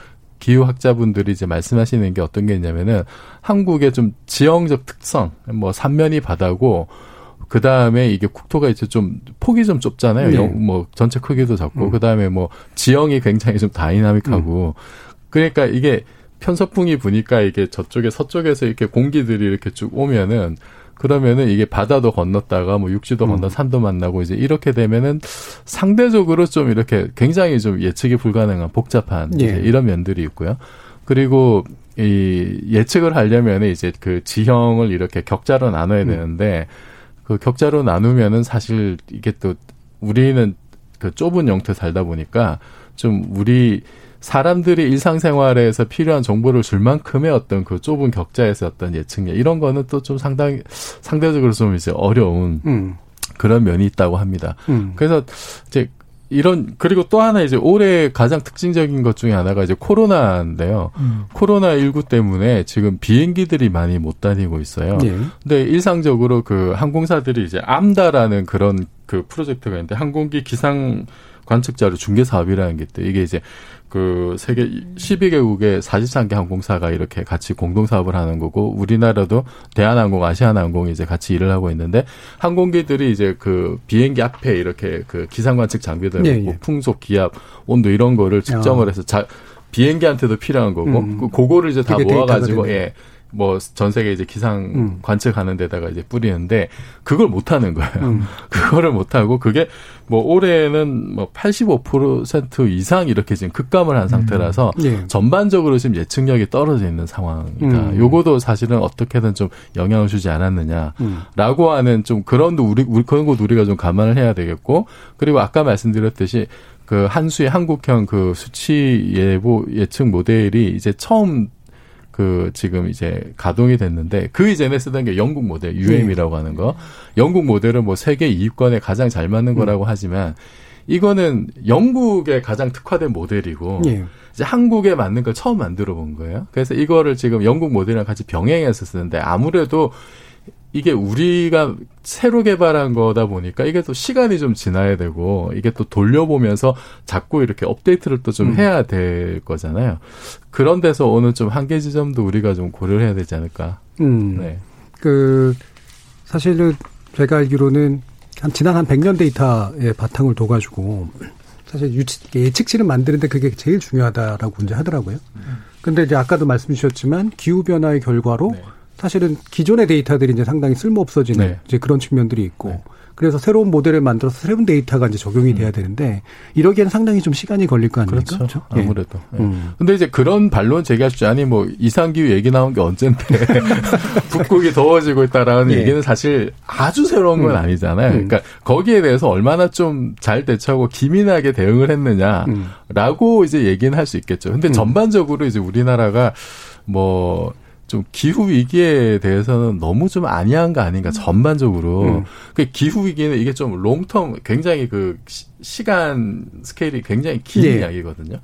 기후학자분들이 이제 말씀하시는 게 어떤 게 있냐면은 한국의 좀 지형적 특성, 뭐 삼면이 바다고 그 다음에 이게 국토가 이제 좀 폭이 좀 좁잖아요. 네. 영- 뭐 전체 크기도 작고 음. 그 다음에 뭐 지형이 굉장히 좀 다이나믹하고 그러니까 이게 편서풍이 부니까 이게 저쪽에 서쪽에서 이렇게 공기들이 이렇게 쭉 오면은 그러면은 이게 바다도 건넜다가 뭐 육지도 음. 건너 산도 만나고 이제 이렇게 되면은 상대적으로 좀 이렇게 굉장히 좀 예측이 불가능한 복잡한 예. 이런 면들이 있고요. 그리고 이 예측을 하려면 이제 그 지형을 이렇게 격자로 나눠야 음. 되는데 그 격자로 나누면은 사실 이게 또 우리는 그 좁은 영토에 살다 보니까 좀 우리 사람들이 일상생활에서 필요한 정보를 줄 만큼의 어떤 그 좁은 격자에서 어떤 예측력 이런 거는 또 좀 상당히 상대적으로 좀 이제 어려운 음. 그런 면이 있다고 합니다. 음. 그래서 이제 이런 그리고 또 하나 이제 올해 가장 특징적인 것 중에 하나가 이제 코로나인데요. 음. 코로나 19 때문에 지금 비행기들이 많이 못 다니고 있어요. 예. 근데 일상적으로 그 항공사들이 이제 암다라는 그런 그 프로젝트가 있는데 항공기 기상 관측자료 중개 사업이라는 게 있대. 이게 이제 그 세계 12개국의 43개 항공사가 이렇게 같이 공동 사업을 하는 거고 우리나라도 대한항공, 아시아나항공이 이제 같이 일을 하고 있는데 항공기들이 이제 그 비행기 앞에 이렇게 그 기상 관측 장비들 예, 있고 예. 풍속, 기압, 온도 이런 거를 측정을 야. 해서 자 비행기한테도 필요한 거고 음. 그 그거를 이제 다 모아 가지고 되네. 예. 뭐 전 세계 이제 기상 음. 관측하는 데다가 이제 뿌리는데 그걸 못 하는 거예요. 음. [laughs] 그거를 못 하고 그게 뭐 올해는 뭐 85% 이상 이렇게 지금 급감을 한 상태라서 예. 전반적으로 지금 예측력이 떨어져 있는 상황이다. 음. 요거도 사실은 어떻게든 좀 영향을 주지 않았느냐라고 음. 하는 좀 그런 도 우리 우리 그런 것 우리가 좀 감안을 해야 되겠고 그리고 아까 말씀드렸듯이 그 한수의 한국형 그 수치 예보 예측 모델이 이제 처음 그 지금 이제 가동이 됐는데 그 이전에 쓰던 게 영국 모델 UM이라고 하는 거. 영국 모델은 뭐 세계 2위권에 가장 잘 맞는 거라고 하지만 이거는 영국에 가장 특화된 모델이고 예. 이제 한국에 맞는 걸 처음 만들어 본 거예요. 그래서 이거를 지금 영국 모델이랑 같이 병행해서 쓰는데 아무래도 이게 우리가 새로 개발한 거다 보니까 이게 또 시간이 좀 지나야 되고 이게 또 돌려보면서 자꾸 이렇게 업데이트를 또좀 음. 해야 될 거잖아요. 그런 데서 오는 좀 한계 지점도 우리가 좀 고려를 해야 되지 않을까. 음. 네. 그 사실은 제가 알기로는 한 지난 한 100년 데이터의 바탕을 둬가지고 사실 유치, 예측치를 만드는데 그게 제일 중요하다라고 이제 하더라고요. 근데 이제 아까도 말씀 주셨지만 기후 변화의 결과로 네. 사실은 기존의 데이터들이 이제 상당히 쓸모 없어지는 네. 이제 그런 측면들이 있고 네. 그래서 새로운 모델을 만들어서 새로운 데이터가 이제 적용이 돼야 되는데 이러기에는 상당히 좀 시간이 걸릴 거 아닙니까? 음. 그렇죠. 예. 아무래도. 예. 음. 근데 이제 그런 반론 제기할 수 아니 뭐 이상기후 얘기 나온 게 언젠데 [laughs] 북극이 더워지고 있다라는 예. 얘기는 사실 아주 새로운 건 음. 아니잖아요. 음. 그러니까 거기에 대해서 얼마나 좀 잘 대처하고 기민하게 대응을 했느냐라고 음. 이제 얘기는 할 수 있겠죠. 근데 음. 전반적으로 이제 우리나라가 뭐 좀 기후 위기에 대해서는 너무 좀 안이한 거 아닌가 전반적으로 음. 그 기후 위기는 이게 좀 롱텀 굉장히 그 시- 시간 스케일이 굉장히 긴 예. 이야기거든요.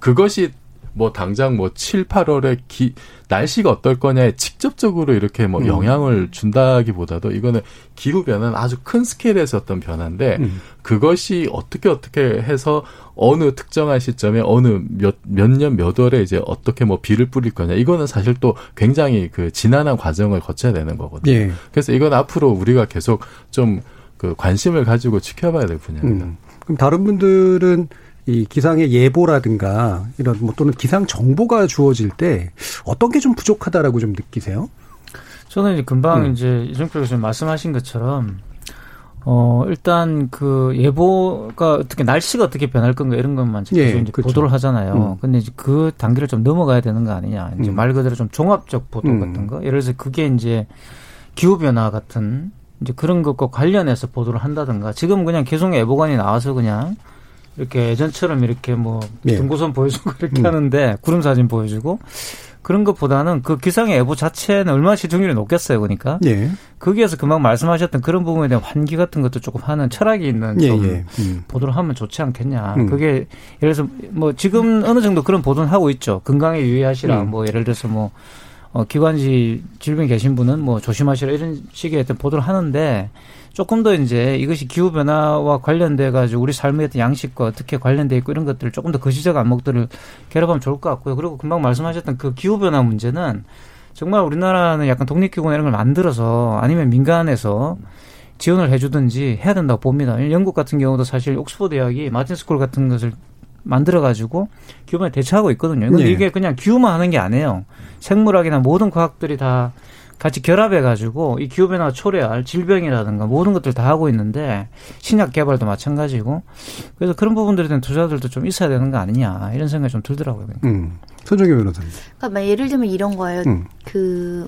그것이 뭐 당장 뭐 7, 8월에 기, 날씨가 어떨 거냐에 직접적으로 이렇게 뭐 음. 영향을 준다기보다도 이거는 기후 변화는 아주 큰 스케일에서 어떤 변화인데 음. 그것이 어떻게 어떻게 해서 어느 특정한 시점에 어느 몇 몇 년 몇 월에 이제 어떻게 뭐 비를 뿌릴 거냐 이거는 사실 또 굉장히 그 지난한 과정을 거쳐야 되는 거거든요. 예. 그래서 이건 앞으로 우리가 계속 좀 그 관심을 가지고 지켜봐야 될 분야입니다. 음. 그럼 다른 분들은 이 기상의 예보라든가 이런 뭐 또는 기상 정보가 주어질 때 어떤 게 좀 부족하다라고 좀 느끼세요? 저는 이제 금방 음. 이제 이정표 교수님 말씀하신 것처럼 어 일단 그 예보가 어떻게 날씨가 어떻게 변할 건가 이런 것만 계속 예, 이제 그렇죠. 보도를 하잖아요. 음. 근데 이제 그 단계를 좀 넘어가야 되는 거 아니냐. 이제 음. 말 그대로 좀 종합적 보도 음. 같은 거. 예를 들어서 그게 이제 기후 변화 같은 이제 그런 것과 관련해서 보도를 한다든가 지금 그냥 계속 예보관이 나와서 그냥 이렇게 예전처럼 이렇게 뭐 예. 등고선 보여주고 [laughs] 이렇게 음. 하는데 구름 사진 보여주고 그런 것보다는 그 기상의 예보 자체는 얼마나 시중률이 높겠어요, 그러니까. 예. 거기에서 금방 말씀하셨던 그런 부분에 대한 환기 같은 것도 조금 하는 철학이 있는 예, 좀 예. 음. 보도를 하면 좋지 않겠냐. 음. 그게 예를 들어서 뭐 지금 어느 정도 그런 보도는 하고 있죠. 건강에 유의하시라. 음. 뭐 예를 들어서 뭐 어, 기관지 질병 계신 분은 뭐 조심하시라 이런 식의 어떤 보도를 하는데 조금 더 이제 이것이 기후 변화와 관련돼 가지고 우리 삶의 어떤 양식과 어떻게 관련돼 있고 이런 것들을 조금 더 거시적 안목들을 결합하면 좋을 것 같고요. 그리고 금방 말씀하셨던 그 기후 변화 문제는 정말 우리나라는 약간 독립기관 이런 걸 만들어서 아니면 민간에서 지원을 해주든지 해야 된다고 봅니다. 영국 같은 경우도 사실 옥스퍼드 대학이 마틴 스쿨 같은 것을 만들어 가지고 기후변화 대처하고 있거든요. 근데 네. 이게 그냥 기후만 하는 게 아니에요. 생물학이나 모든 과학들이 다 같이 결합해 가지고 이 기후 변화가 초래할 질병이라든가 모든 것들 다 하고 있는데 신약 개발도 마찬가지고 그래서 그런 부분들에 대한 투자들도 좀 있어야 되는 거 아니냐 이런 생각이 좀 들더라고요. 음. 손정희 변호사님. 그러니까 막 예를 들면 이런 거예요. 음. 그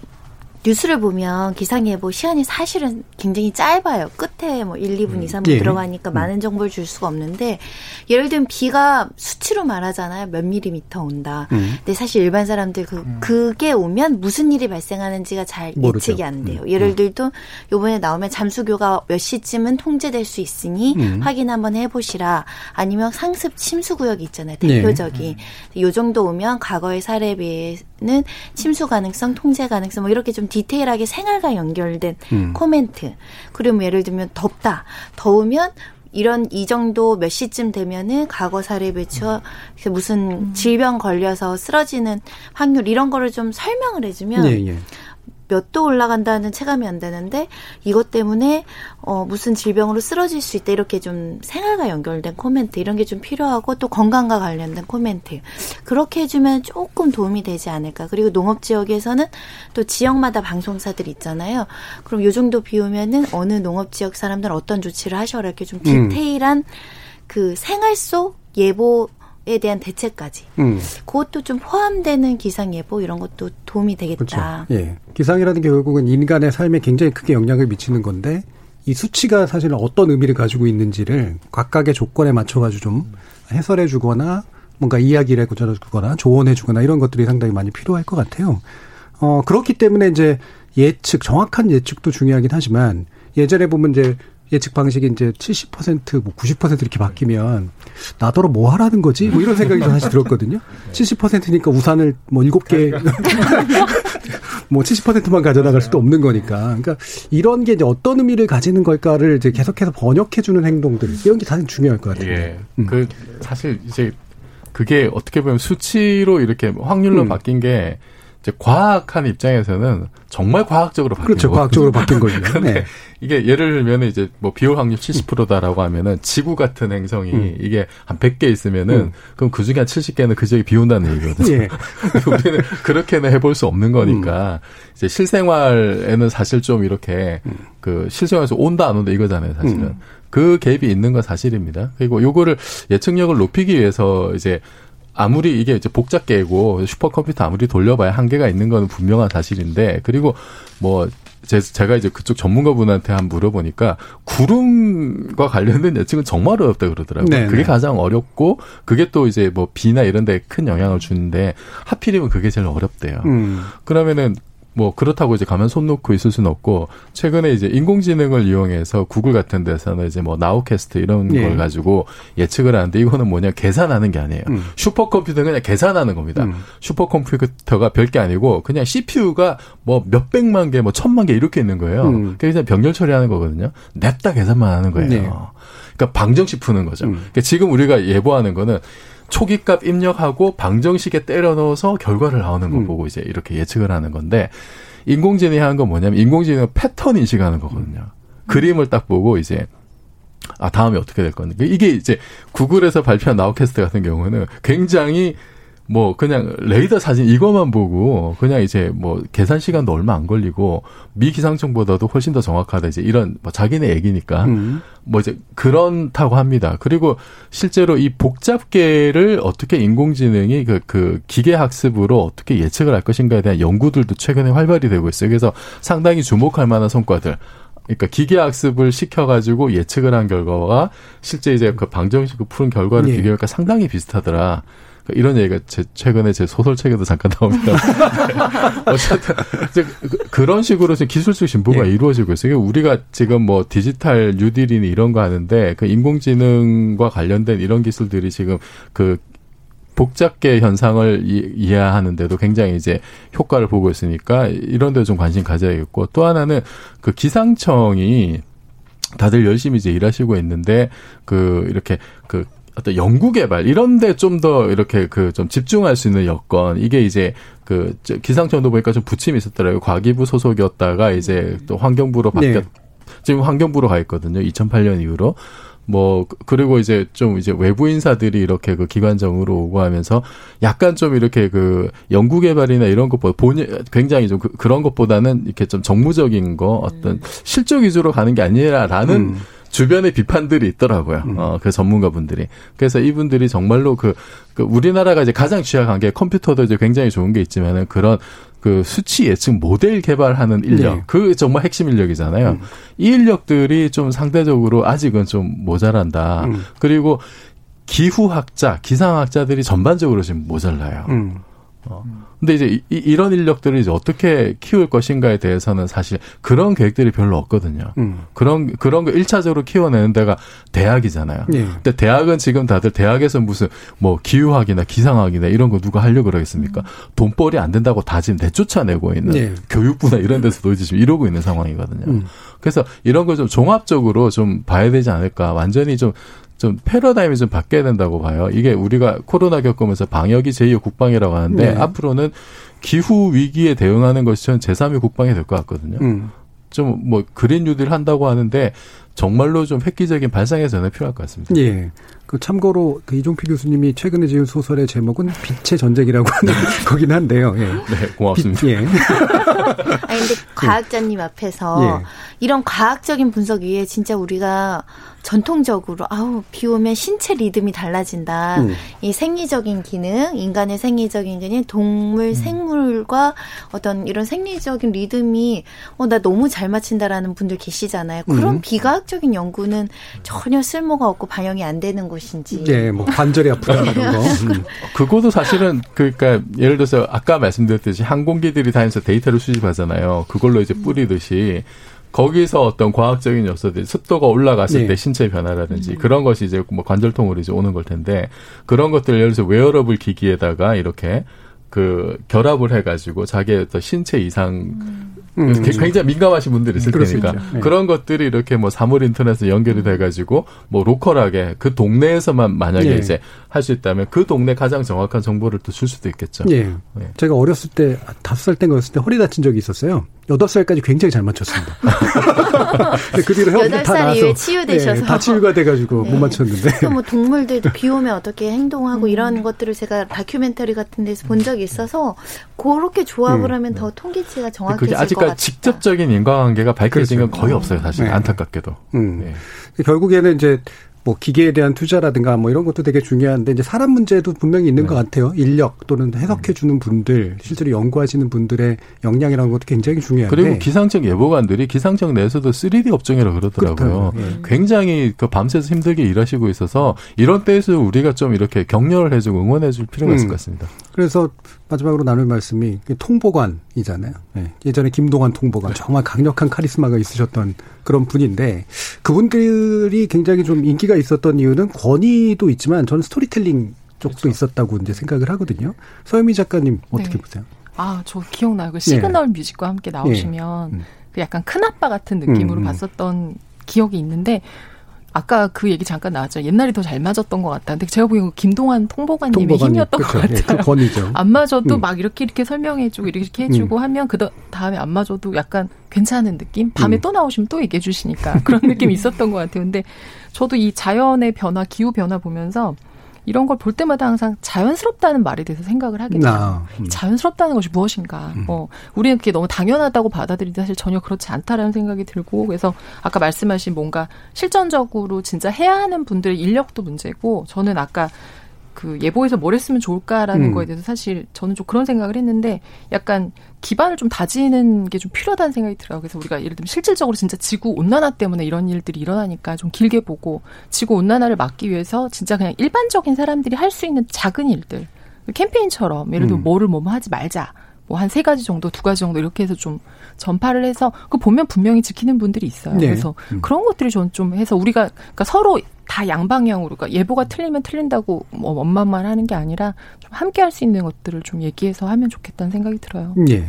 뉴스를 보면 기상예보 시간이 사실은 굉장히 짧아요. 끝에 뭐 1, 2분, 2, 3분 예. 들어가니까 음. 많은 정보를 줄 수가 없는데 예를 들면 비가 수치로 말하잖아요. 몇 밀리미터 온다. 음. 근데 사실 일반 사람들 그 그게 오면 무슨 일이 발생하는지가 잘 모르죠. 예측이 안 돼요. 음. 예를 들도 요번에 나오면 잠수교가 몇 시쯤은 통제될 수 있으니 음. 확인 한번 해 보시라. 아니면 상습 침수 구역이 있잖아요. 네. 대표적인. 요 정도 오면 과거의 사례에 비해는 침수 가능성, 통제 가능성 뭐 이렇게 좀 디테일하게 생활과 연결된 음. 코멘트. 그리고 뭐 예를 들면 덥다. 더우면 이런 이 정도 몇 시쯤 되면은 과거 사례 그 무슨 질병 걸려서 쓰러지는 확률 이런 거를 좀 설명을 해주면 예, 예. 몇 도 올라간다는 체감이 안 되는데 이것 때문에 어 무슨 질병으로 쓰러질 수 있다 이렇게 좀 생활과 연결된 코멘트 이런 게 좀 필요하고 또 건강과 관련된 코멘트 그렇게 해주면 조금 도움이 되지 않을까 그리고 농업 지역에서는 또 지역마다 방송사들 있잖아요 그럼 요 정도 비 오면은 어느 농업 지역 사람들 은 어떤 조치를 하셔라 이렇게 좀 음. 디테일한 그 생활 속 예보 에 대한 대책까지 음. 그것도 좀 포함되는 기상 예보 이런 것도 도움이 되겠다. 그렇죠. 예. 기상이라는 게 결국은 인간의 삶에 굉장히 크게 영향을 미치는 건데 이 수치가 사실 어떤 의미를 가지고 있는지를 각각의 조건에 맞춰가지고 좀 해설해 주거나 뭔가 이야기를 해주거나 주거나 조언해 주거나 이런 것들이 상당히 많이 필요할 것 같아요. 어, 그렇기 때문에 이제 예측, 정확한 예측도 중요하긴 하지만 예전에 보면 이제 예측 방식이 이제 70%, 뭐 90% 이렇게 바뀌면 나더러 뭐 하라는 거지? 뭐 이런 생각이 좀 사실 들었거든요. 70%니까 우산을 뭐 7개, [laughs] 뭐 70%만 가져나갈 수도 없는 거니까. 그러니까 이런 게 이제 어떤 의미를 가지는 걸까를 이제 계속해서 번역해 주는 행동들, 이런 게 가장 중요할 것 같아요. 예. 음. 그 사실 이제 그게 어떻게 보면 수치로 이렇게 확률로 음. 바뀐 게 이제 과학한 입장에서는 정말 과학적으로 바뀐 그렇죠. 거거든요. 과학적으로 바뀐 [laughs] 거죠. 네. 이게 예를 들면 이제 뭐 비올 확률 70%다라고 하면은 지구 같은 행성이 음. 이게 한 100개 있으면은 음. 그럼 그 중에 한 70개는 그 지역에 비 온다는 얘기거든요. 예. 우리는 그렇게는 해볼 수 없는 거니까 이제 실생활에는 사실 좀 이렇게 그 실생활에서 온다 안 온다 이거잖아요, 사실은. 음. 그 갭이 있는 건 사실입니다. 그리고 요거를 예측력을 높이기 위해서 이제 아무리 이게 이제 복잡계고 슈퍼컴퓨터 아무리 돌려봐야 한계가 있는 건 분명한 사실인데 그리고 뭐 제, 제가 이제 그쪽 전문가분한테 한 물어보니까 구름과 관련된 예측은 정말 어렵다 그러더라고요. 네네. 그게 가장 어렵고 그게 또 이제 뭐 비나 이런 데 큰 영향을 주는데 하필이면 그게 제일 어렵대요. 음. 그러면은 뭐 그렇다고 이제 가만 손 놓고 있을 수는 없고 최근에 이제 인공지능을 이용해서 구글 같은 데서는 이제 뭐 나우캐스트 이런 예. 걸 가지고 예측을 하는데 이거는 뭐냐 계산하는 게 아니에요. 음. 슈퍼컴퓨터는 그냥 계산하는 겁니다. 음. 슈퍼컴퓨터가 별게 아니고 그냥 CPU가 뭐 몇백만 개, 뭐 천만 개 이렇게 있는 거예요. 음. 그게 그냥 병렬 처리하는 거거든요. 냅다 계산만 하는 거예요. 네. 그러니까 방정식 푸는 거죠. 음. 그러니까 지금 우리가 예보하는 거는 초기값 입력하고 방정식에 때려 넣어서 결과를 나오는 거 음. 보고 이제 이렇게 예측을 하는 건데 인공지능이 하는 건 뭐냐면 인공지능은 패턴 인식하는 거거든요. 그림을 딱 보고 이제 아 다음에 어떻게 될 건데 이게 이제 구글에서 발표한 나우캐스트 같은 경우는 굉장히 뭐 그냥 레이더 사진 이것만 보고 그냥 이제 뭐 계산 시간도 얼마 안 걸리고 미 기상청보다도 훨씬 더 정확하다 이제 이런 뭐 자기네 얘기니까 음. 뭐 이제 그렇다고 합니다. 그리고 실제로 이 복잡계를 어떻게 인공지능이 그, 그 기계 학습으로 어떻게 예측을 할 것인가에 대한 연구들도 최근에 활발히 되고 있어요. 그래서 상당히 주목할 만한 성과들. 그러니까 기계 학습을 시켜가지고 예측을 한 결과와 실제 이제 그 방정식을 푸는 결과를 예. 비교하니까 상당히 비슷하더라. 이런 얘기가 제 최근에 제 소설책에도 잠깐 나옵니다. [laughs] 어쨌든 이제 그- 그런 식으로 지금 기술적 진보가 예. 이루어지고 있어요. 우리가 지금 뭐 디지털 뉴딜이니 이런 거 하는데 그 인공지능과 관련된 이런 기술들이 지금 그 복잡계 현상을 이, 이해하는데도 굉장히 이제 효과를 보고 있으니까 이런 데 좀 관심 가져야겠고 또 하나는 그 기상청이 다들 열심히 이제 일하시고 있는데 그 이렇게 그 어떤 연구 개발 이런 데 좀 더 이렇게 그 좀 집중할 수 있는 여건 이게 이제 그저 기상청도 보니까 좀 부침이 있었더라고요. 과기부 소속이었다가 이제 또 환경부로 바뀌었 네. 지금 환경부로 가 있거든요. 2008년 이후로. 뭐 그리고 이제 좀 이제 외부 인사들이 이렇게 그 기관정으로 오고 하면서 약간 좀 이렇게 그 연구 개발이나 이런 것보다 본인 굉장히 좀 그, 런 것보다는 이렇게 좀 정무적인 거 어떤 실적 위주로 가는 게 아니라라는 음. 주변에 비판들이 있더라고요. 음. 어, 그 전문가분들이. 그래서 이분들이 정말로 그, 그 우리나라가 이제 가장 취약한 게 컴퓨터도 이제 굉장히 좋은 게 있지만은 그런 그 수치 예측 모델 개발하는 인력 네. 그 정말 핵심 인력이잖아요. 음. 이 인력들이 좀 상대적으로 아직은 좀 모자란다. 음. 그리고 기후학자, 기상학자들이 전반적으로 지금 모자라요. 음. 어. 근데 이제 이, 런 인력들을 이제 어떻게 키울 것인가에 대해서는 사실 그런 계획들이 별로 없거든요. 음. 그런 그런 거 일차적으로 키워내는 데가 대학이잖아요. 예. 근데 대학은 지금 다들 대학에서 무슨 뭐 기후학이나 기상학이나 이런 거 누가 하려고 그러겠습니까? 돈벌이 안 된다고 다 지금 내쫓아내고 있는 예. 교육부나 이런 데서도 이제 지금 이러고 있는 상황이거든요. 음. 그래서 이런 걸 좀 종합적으로 좀 봐야 되지 않을까. 완전히 좀 좀 패러다임이 좀 바뀌어야 된다고 봐요. 이게 우리가 코로나 겪으면서 방역이 제2의 국방이라고 하는데 네. 앞으로는 기후 위기에 대응하는 것이 전 제3의 국방이 될 것 같거든요. 음. 좀뭐 그린 뉴딜 한다고 하는데 정말로 좀 획기적인 발상의 전환이 필요할 것 같습니다. 예. 그 참고로 그 이종필 교수님이 최근에 지은 소설의 제목은 빛의 전쟁이라고 하는 [laughs] 거긴 한데요. 예. 네, 고맙습니다. 빛, 예. [laughs] 아니 근데 과학자님 앞에서 예. 이런 과학적인 분석 위에 진짜 우리가 전통적으로 아우 비 오면 신체 리듬이 달라진다. 음. 이 생리적인 기능, 인간의 생리적인 기능, 동물, 음. 생물과 어떤 이런 생리적인 리듬이 어 나 너무 잘 맞춘다라는 분들 계시잖아요. 그런 음. 비과학적인 연구는 전혀 쓸모가 없고 반영이 안 되는 것인지. 네, 뭐 관절이 아프다 이런 거. [laughs] 음. 그거도 사실은 그러니까 예를 들어서 아까 말씀드렸듯이 항공기들이 다니면서 데이터를 수집하잖아요. 그걸로 이제 뿌리듯이 거기서 어떤 과학적인 요소들 습도가 올라갔을 네. 때 신체 변화라든지 음. 그런 것이 이제 뭐 관절통으로 이제 오는 걸 텐데 그런 것들을 예를 들어서 웨어러블 기기에다가 이렇게 그 결합을 해가지고 자기의 어떤 신체 이상 음. 음. 굉장히 민감하신 분들이 있을 테니까 네. 그런 것들이 이렇게 뭐 사물 인터넷에 연결이 돼가지고 뭐 local하게 그 동네에서만 만약에 네. 이제 할 수 있다면 그 동네 가장 정확한 정보를 또 줄 수도 있겠죠. 네. 네. 제가 어렸을 때 다섯 살 때인가였을 때 허리 다친 적이 있었어요. 여덟 살까지 굉장히 잘 맞췄습니다. [laughs] 그 뒤로 여덟 살 이후에 치유되셔서 네, 다 치유가 돼가지고 네. 못 맞췄는데. 또뭐 동물들도 비 오면 어떻게 행동하고 음. 이런 것들을 제가 다큐멘터리 같은 데서 본 적이 있어서 그렇게 조합을 음. 하면 더 통계치가 정확해질 것 같아요. 직접적인 인과관계가 밝혀진 그렇죠. 건 거의 없어요, 사실. 네. 안타깝게도. 음. 네. 결국에는 이제 뭐 기계에 대한 투자라든가 뭐 이런 것도 되게 중요한데 이제 사람 문제도 분명히 있는 네. 것 같아요. 인력 또는 해석해 주는 분들, 실제로 연구하시는 분들의 역량이라는 것도 굉장히 중요한데 그리고 기상청 예보관들이 기상청 내에서도 3D 업종이라고 그러더라고요. 네. 굉장히 그 밤새서 힘들게 일하시고 있어서 이런 때에서 우리가 좀 이렇게 격려를 해주고 응원해 줄 필요가 음. 있을 것 같습니다. 그래서 마지막으로 나눌 말씀이 통보관이잖아요. 네. 예전에 김동완 통보관 네. 정말 강력한 카리스마가 있으셨던 그런 분인데 그분들이 굉장히 좀 인기가 있었던 이유는 권위도 있지만 저는 스토리텔링 쪽도 그렇죠. 있었다고 이제 생각을 하거든요. 서유미 작가님 어떻게 네. 보세요? 아, 저 기억나요. 그 시그널 네. 뮤직과 함께 나오시면 네. 그 약간 큰 아빠 같은 느낌으로 음, 음. 봤었던 기억이 있는데 아까 그 얘기 잠깐 나왔죠. 옛날이 더 잘 맞았던 것 같다. 근데 제가 보기엔 김동완 통보관님의 통보관님. 힘이었던 그렇죠. 것 같아요. 예, 그 권위죠. [laughs] 안 맞아도 음. 막 이렇게 이렇게 설명해주고 이렇게 해주고 음. 하면 그 다음에 안 맞아도 약간 괜찮은 느낌. 밤에 음. 또 나오시면 또 얘기해 주시니까 그런 느낌이 있었던 것 같아요. 근데 저도 이 자연의 변화, 기후 변화 보면서 이런 걸 볼 때마다 항상 자연스럽다는 말에 대해서 생각을 하게 돼요. 아, 음. 자연스럽다는 것이 무엇인가. 음. 어, 우리는 그게 너무 당연하다고 받아들이는데 사실 전혀 그렇지 않다라는 생각이 들고 그래서 아까 말씀하신 뭔가 실전적으로 진짜 해야 하는 분들의 인력도 문제고 저는 아까 그 예보에서 뭘 했으면 좋을까라는 음. 거에 대해서 사실 저는 좀 그런 생각을 했는데 약간 기반을 좀 다지는 게 좀 필요하다는 생각이 들어요. 그래서 우리가 예를 들면 실질적으로 진짜 지구 온난화 때문에 이런 일들이 일어나니까 좀 길게 보고 지구 온난화를 막기 위해서 진짜 그냥 일반적인 사람들이 할 수 있는 작은 일들 캠페인처럼 예를 들면 음. 뭐를 뭐뭐 하지 말자. 뭐한세 가지 정도, 두 가지 정도 이렇게 해서 좀 전파를 해서 그 보면 분명히 지키는 분들이 있어요. 네. 그래서 음. 그런 것들이 저는 좀 해서 우리가 그러니까 서로 다 양방향으로 그러니까 예보가 틀리면 틀린다고 뭐 원만만 하는 게 아니라 좀 함께 할 수 있는 것들을 좀 얘기해서 하면 좋겠다는 생각이 들어요. 예.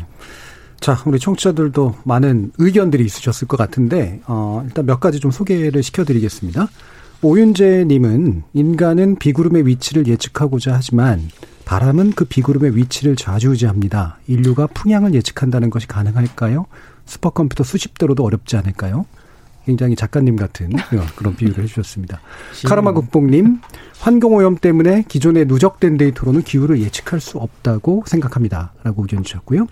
자, 우리 청취자들도 많은 의견들이 있으셨을 것 같은데 어, 일단 몇 가지 좀 소개를 시켜드리겠습니다. 오윤재님은 인간은 비구름의 위치를 예측하고자 하지만 바람은 그 비구름의 위치를 좌지우지합니다. 인류가 풍향을 예측한다는 것이 가능할까요? 슈퍼컴퓨터 수십 대로도 어렵지 않을까요? 굉장히 작가님 같은 [laughs] 그런 비유를 해주셨습니다. 카라마 국뽕님, 환경오염 때문에 기존의 누적된 데이터로는 기후를 예측할 수 없다고 생각합니다. 라고 의견 주셨고요.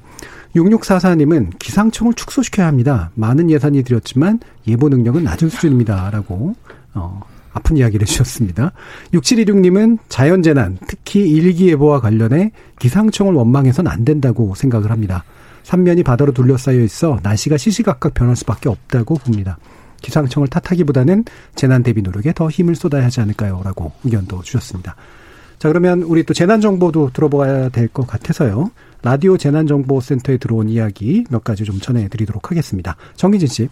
6644님은 기상청을 축소시켜야 합니다. 많은 예산이 들였지만 예보 능력은 낮은 수준입니다. 라고, 어, 아픈 이야기를 해주셨습니다. 6726님은 자연재난, 특히 일기예보와 관련해 기상청을 원망해서는 안 된다고 생각을 합니다. 삼면이 바다로 둘러싸여 있어 날씨가 시시각각 변할 수밖에 없다고 봅니다. 기상청을 탓하기보다는 재난 대비 노력에 더 힘을 쏟아야 하지 않을까요? 라고 의견도 주셨습니다. 자, 그러면 우리 또 재난 정보도 들어봐야 될 것 같아서요. 라디오 재난정보센터에 들어온 이야기 몇 가지 좀 전해드리도록 하겠습니다. 정기진 씨.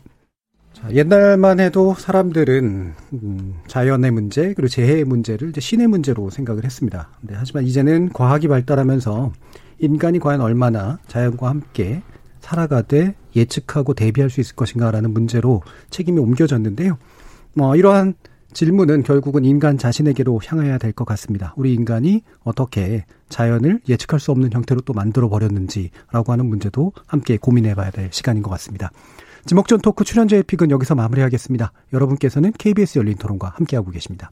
자, 옛날만 해도 사람들은 음, 자연의 문제 그리고 재해의 문제를 이제 신의 문제로 생각을 했습니다. 네, 하지만 이제는 과학이 발달하면서 인간이 과연 얼마나 자연과 함께 살아가되 예측하고 대비할 수 있을 것인가라는 문제로 책임이 옮겨졌는데요. 뭐 이러한 질문은 결국은 인간 자신에게로 향해야 될 것 같습니다. 우리 인간이 어떻게 자연을 예측할 수 없는 형태로 또 만들어 버렸는지라고 하는 문제도 함께 고민해 봐야 될 시간인 것 같습니다. 지목전 토크 출연자의 픽은 여기서 마무리하겠습니다. 여러분께서는 KBS 열린 토론과 함께하고 계십니다.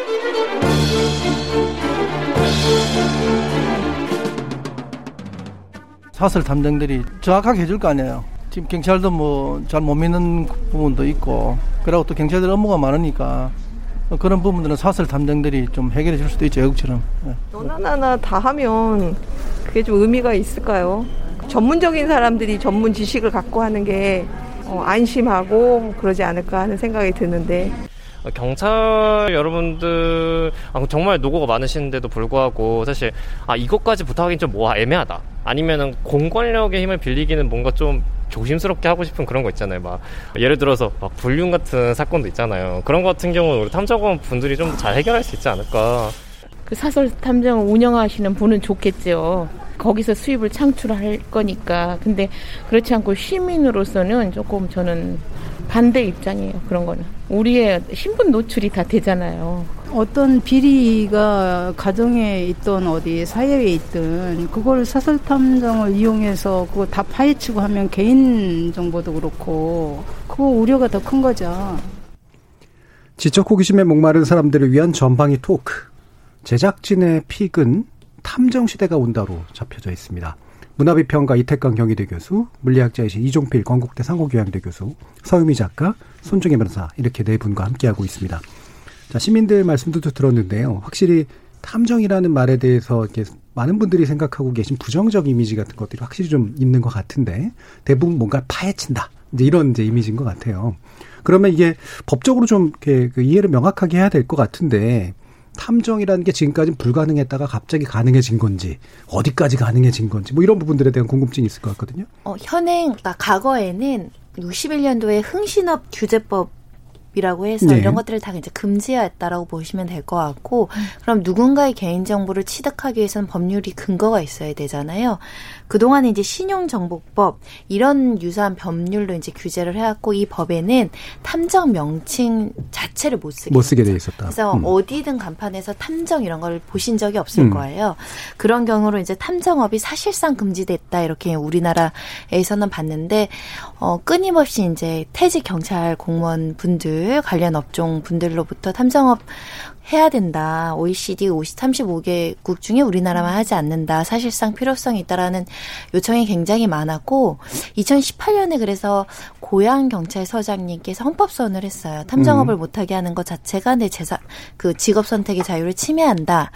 사설 탐정들이 정확하게 해줄 거 아니에요. 지금 경찰도 뭐 잘 못 믿는 부분도 있고, 그리고 또 경찰들 업무가 많으니까 그런 부분들은 사설 탐정들이 좀 해결해 줄 수도 있죠, 외국처럼. 네. 하나하나 다 하면 그게 좀 의미가 있을까요? 전문적인 사람들이 전문 지식을 갖고 하는 게 어, 안심하고 그러지 않을까 하는 생각이 드는데 경찰 여러분들 아, 정말 노고가 많으신데도 불구하고 사실 아 이것까지 부탁하기는 좀뭐 애매하다 아니면은 공권력의 힘을 빌리기는 뭔가 좀 조심스럽게 하고 싶은 그런 거 있잖아요. 막 예를 들어서 막 불륜 같은 사건도 있잖아요. 그런 것 같은 경우는 우리 탐정원 분들이 좀 잘 해결할 수 있지 않을까. 그 사설 탐정을 운영하시는 분은 좋겠죠. 거기서 수입을 창출할 거니까. 근데 그렇지 않고 시민으로서는 조금 저는 반대 입장이에요. 그런 거는. 우리의 신분 노출이 다 되잖아요. 어떤 비리가 가정에 있던 어디 사회에 있든 그걸 사설 탐정을 이용해서 그거 다 파헤치고 하면 개인 정보도 그렇고 그거 우려가 더 큰 거죠. 지적 호기심에 목마른 사람들을 위한 전방위 토크. 제작진의 픽은 탐정 시대가 온다로 잡혀져 있습니다. 문화비평가 이태강 경희대 교수, 물리학자이신 이종필 건국대 상고교양대 교수, 서유미 작가, 손중혜 변호사 이렇게 네 분과 함께하고 있습니다. 자, 시민들 말씀도 들었는데요. 확실히 탐정이라는 말에 대해서 이렇게 많은 분들이 생각하고 계신 부정적 이미지 같은 것들이 확실히 좀 있는 것 같은데 대부분 뭔가 파헤친다. 이제 이런 이제 이미지인 것 같아요. 그러면 이게 법적으로 좀 이렇게 그 이해를 명확하게 해야 될 것 같은데 탐정이라는 게 지금까지 불가능했다가 갑자기 가능해진 건지 어디까지 가능해진 건지 뭐 이런 부분들에 대한 궁금증이 있을 것 같거든요. 어, 현행 그러니까 과거에는 61년도에 흥신업 규제법 이라고 해서 네. 이런 것들을 다 이제 금지했다라고 보시면 될 것 같고 그럼 누군가의 개인 정보를 취득하기 위해서는 법률이 근거가 있어야 되잖아요. 그동안에 이제 신용정보법 이런 유사한 법률로 이제 규제를 해왔고 이 법에는 탐정 명칭 자체를 못 쓰게 못 쓰게 돼 있었다. 그래서 음. 어디든 간판에서 탐정 이런 걸 보신 적이 없을 음. 거예요. 그런 경우로 이제 탐정업이 사실상 금지됐다 이렇게 우리나라에서는 봤는데 어 끊임없이 이제 퇴직 경찰 공무원 분들 관련 업종 분들로부터 탐정업 해야 된다. OECD 50, 35개국 중에 우리나라만 하지 않는다. 사실상 필요성이 있다라는 요청이 굉장히 많았고 2018년에 그래서 고양 경찰서장님께서 헌법선언을 했어요. 탐정업을 음. 못하게 하는 것 자체가 내 재산 그 직업 선택의 자유를 침해한다.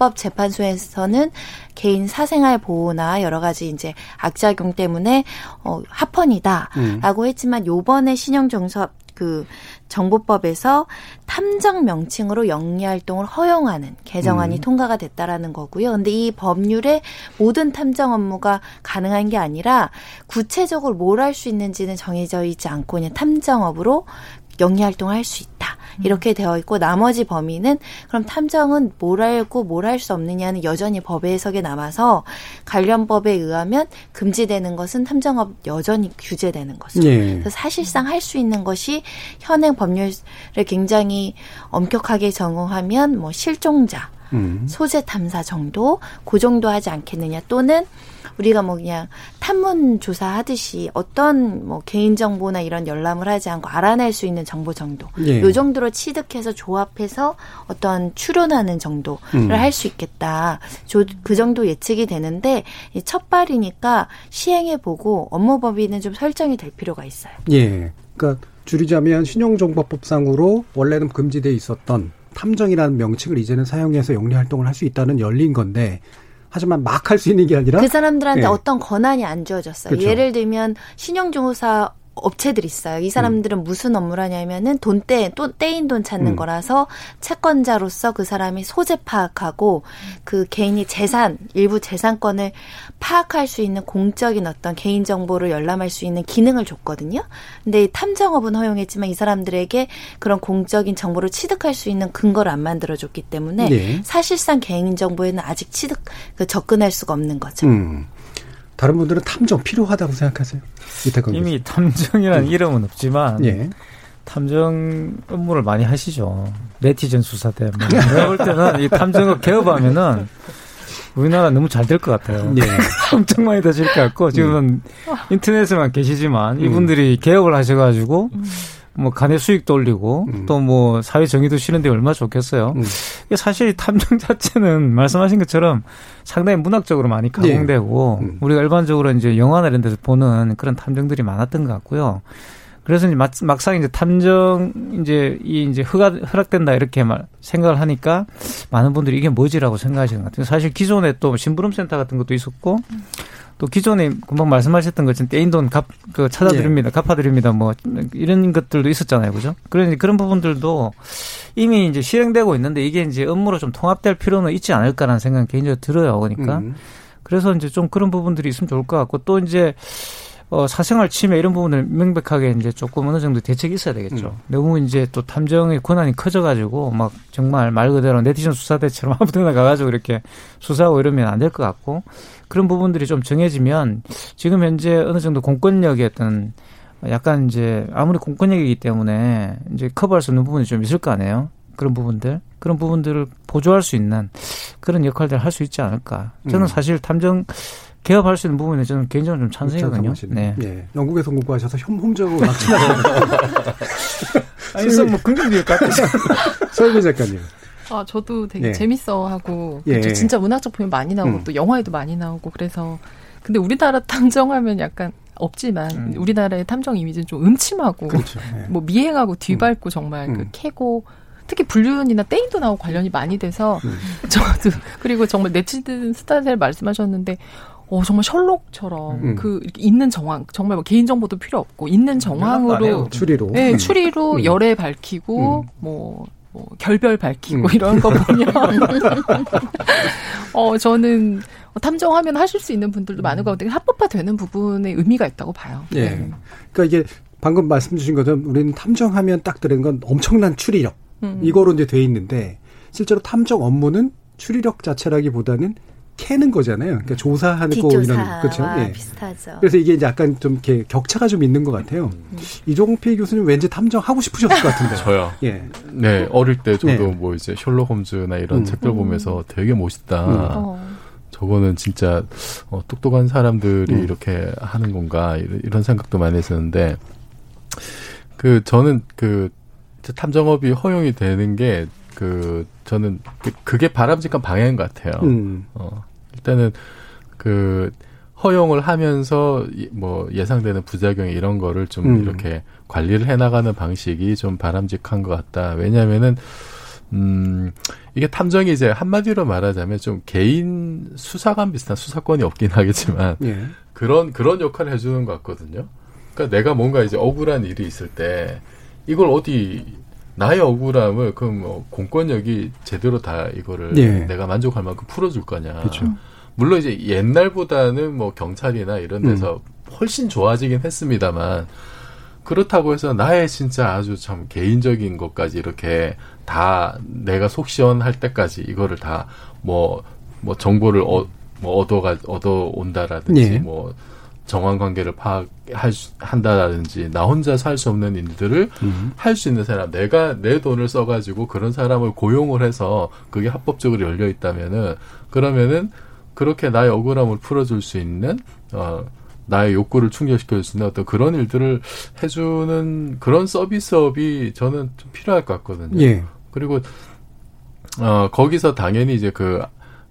헌법 재판소에서는 개인 사생활 보호나 여러 가지 이제 악작용 때문에 어 합헌이다라고 음. 했지만 요번에 신형 정섭 그 정보법에서 탐정 명칭으로 영리 활동을 허용하는 개정안이 음. 통과가 됐다라는 거고요. 근데 이 법률에 모든 탐정 업무가 가능한 게 아니라 구체적으로 뭘 할 수 있는지는 정해져 있지 않고 그냥 탐정업으로 영리 활동을 할 수 있다. 이렇게 되어 있고 나머지 범위는 그럼 탐정은 뭘 알고 뭘 할 수 없느냐는 여전히 법의 해석에 남아서 관련 법에 의하면 금지되는 것은 탐정업 여전히 규제되는 것으로. 예. 그래서 사실상 할 수 있는 것이 현행 법률을 굉장히 엄격하게 적용하면 뭐 실종자, 음. 소재 탐사 정도 그 정도 하지 않겠느냐 또는 우리가 뭐 그냥 탐문 조사하듯이 어떤 뭐 개인 정보나 이런 열람을 하지 않고 알아낼 수 있는 정보 정도 예. 요 정도로 취득해서 조합해서 어떤 추론하는 정도를 음. 할수 있겠다 조- 그 정도 예측이 되는데 이 첫발이니까 시행해 보고 업무 범위는 좀 설정이 될 필요가 있어요. 예. 그러니까 줄이자면 신용정보법상으로 원래는 금지돼 있었던 탐정이라는 명칭을 이제는 사용해서 영리 활동을 할 수 있다는 열린 건데 하지만 막 할 수 있는 게 아니라 그 사람들한테 예. 어떤 권한이 안 주어졌어요. 그렇죠. 예를 들면 신용조사 업체들이 있어요. 이 사람들은 무슨 업무를 하냐면은 돈 떼 또 떼인 돈 찾는 음. 거라서 채권자로서 그 사람이 소재 파악하고 그 개인이 재산 일부 재산권을 파악할 수 있는 공적인 어떤 개인 정보를 열람할 수 있는 기능을 줬거든요. 근데 이 탐정업은 허용했지만 이 사람들에게 그런 공적인 정보를 취득할 수 있는 근거를 안 만들어 줬기 때문에 예. 사실상 개인 정보에는 아직 취득 그 접근할 수가 없는 거죠. 음. 다른 분들은 탐정 필요하다고 생각하세요? 이미 탐정이라는 음. 이름은 없지만 예. 탐정 업무를 많이 하시죠. 네티즌 수사대. 뭐. 내가 볼 때는 이 탐정업 개업하면은 우리나라 너무 잘 될 것 같아요. 예. [laughs] 엄청 많이 되실 것 같고 지금은 인터넷에만 계시지만 이분들이 개업을 하셔가지고 뭐 간의 수익도 올리고 또뭐 사회 정의도 실현되 얼마나 좋겠어요. 이게 사실 탐정 자체는 [laughs] 말씀하신 것처럼 상당히 문학적으로 많이 가공되고 우리가 일반적으로 이제 영화나 이런 데서 보는 그런 탐정들이 많았던 것 같고요. 그래서 이제 막- 막상 이제 탐정 이제 이 이제 허가 허락된다 이렇게 말 생각을 하니까 많은 분들이 이게 뭐지라고 생각하시는 것 같아요. 사실 기존에 또 심부름 센터 같은 것도 있었고 또 기존에 금방 말씀하셨던 것처럼 떼인 돈 갚, 그 찾아드립니다. 갚아드립니다. 뭐 이런 것들도 있었잖아요. 그죠? 그런 그런 부분들도 이미 이제 실행되고 있는데 이게 이제 업무로 좀 통합될 필요는 있지 않을까라는 생각은 개인적으로 들어요. 그러니까. 음. 그래서 이제 좀 그런 부분들이 있으면 좋을 것 같고 또 이제 어, 사생활 침해 이런 부분을 명백하게 이제 조금 어느 정도 대책이 있어야 되겠죠. 너무 이제 또 탐정의 권한이 커져가지고 막 정말 말 그대로 네티즌 수사대처럼 [laughs] 아무 데나 가가지고 이렇게 수사하고 이러면 안 될 것 같고 그런 부분들이 좀 정해지면 지금 현재 어느 정도 공권력의 어떤 약간 이제 아무리 공권력이기 때문에 이제 커버할 수 있는 부분이 좀 있을 거 아니에요. 그런 부분들 그런 부분들을 보조할 수 있는 그런 역할들을 할 수 있지 않을까. 저는 음. 사실 탐정 개업할 수 있는 부분에 저는 개인적으로 좀 찬성이거든요. 네. 예. 영국에서 공부하셔서 혐홈적으로 낙친하셨는데. 아니, 그래서 뭐 긍정적일 것 같아서. 설구 작가님. 아, 저도 되게 예. 재밌어하고 예. 그쵸, 진짜 문학 작품이 많이 나오고 음. 또 영화에도 많이 나오고 그래서 근데 우리나라 [laughs] 탐정하면 약간 없지만 우리나라의 탐정 이미지는 좀 음침하고 그렇죠. 예. 뭐 미행하고 뒤밟고 정말 그 음. 캐고 특히 불륜이나 떼인도 나오고 관련이 많이 돼서 음. [laughs] 저도 그리고 정말 네티즌 스타일 말씀하셨는데 어 정말 셜록처럼 음. 그 이렇게 있는 정황 정말 뭐 개인 정보도 필요 없고 있는 안 해요. 정황으로 추리로. 네 음. 추리로 음. 열애 밝히고 뭐, 뭐 결별 밝히고 음. 이런 거 [laughs] 보면 [laughs] 어 저는 탐정하면 하실 수 있는 분들도 많은 것 같아요. 합법화되는 부분에 의미가 있다고 봐요. 예. 네. 그러니까 이게 방금 말씀 주신 것처럼 우리는 탐정하면 딱 들은 건 엄청난 추리력. 음. 이거로 이제 돼 있는데 실제로 탐정 업무는 추리력 자체라기보다는 캐는 거잖아요. 그러니까 조사하는 거 이런 그렇죠. 예. 비슷하죠. 그래서 이게 이제 약간 좀 이렇게 격차가 좀 있는 것 같아요. 이종필 교수님 왠지 탐정 하고 싶으셨을 것 같은데. [laughs] 저요. 예. 네, 어릴 때 저도 네. 뭐 이제 셜록 홈즈나 이런 음. 책들 보면서 되게 멋있다. 음. 어. 저거는 진짜 어, 똑똑한 사람들이 음. 이렇게 하는 건가 이런, 이런 생각도 많이 했었는데 그 저는 그 탐정업이 허용이 되는 게그 저는 그- 그게 바람직한 방향인 것 같아요. 음. 어, 일단은 그 허용을 하면서 이- 뭐 예상되는 부작용 이런 거를 좀 음. 이렇게 관리를 해 나가는 방식이 좀 바람직한 것 같다. 왜냐하면은 음 이게 탐정이 이제 한마디로 말하자면 좀 개인 수사관 비슷한 수사권이 없긴 하겠지만 예. 그런 그런 역할을 해주는 것 같거든요. 그러니까 내가 뭔가 이제 억울한 일이 있을 때 이걸 어디 나의 억울함을 그럼 뭐 공권력이 제대로 다 이거를 예. 내가 만족할 만큼 풀어줄 거냐. 그렇죠. 물론 이제 옛날보다는 뭐 경찰이나 이런 데서 훨씬 좋아지긴 했습니다만 그렇다고 해서 나의 진짜 아주 참 개인적인 것까지 이렇게 다 내가 속 시원할 때까지 이거를 다뭐뭐 정보를 어, 뭐 얻어가 얻어 온다라든지 예. 뭐 정황 관계를 파악할 수- 한다라든지 나 혼자 살 수 없는 일들을 음. 할수 있는 사람 내가 내 돈을 써가지고 그런 사람을 고용을 해서 그게 합법적으로 열려 있다면은 그러면은 그렇게 나의 억울함을 풀어줄 수 있는 어 나의 욕구를 충족시킬 수 있는 어떤 그런 일들을 해주는 그런 서비스업이 저는 좀 필요할 것 같거든요. 예. 그리고 어 거기서 당연히 이제 그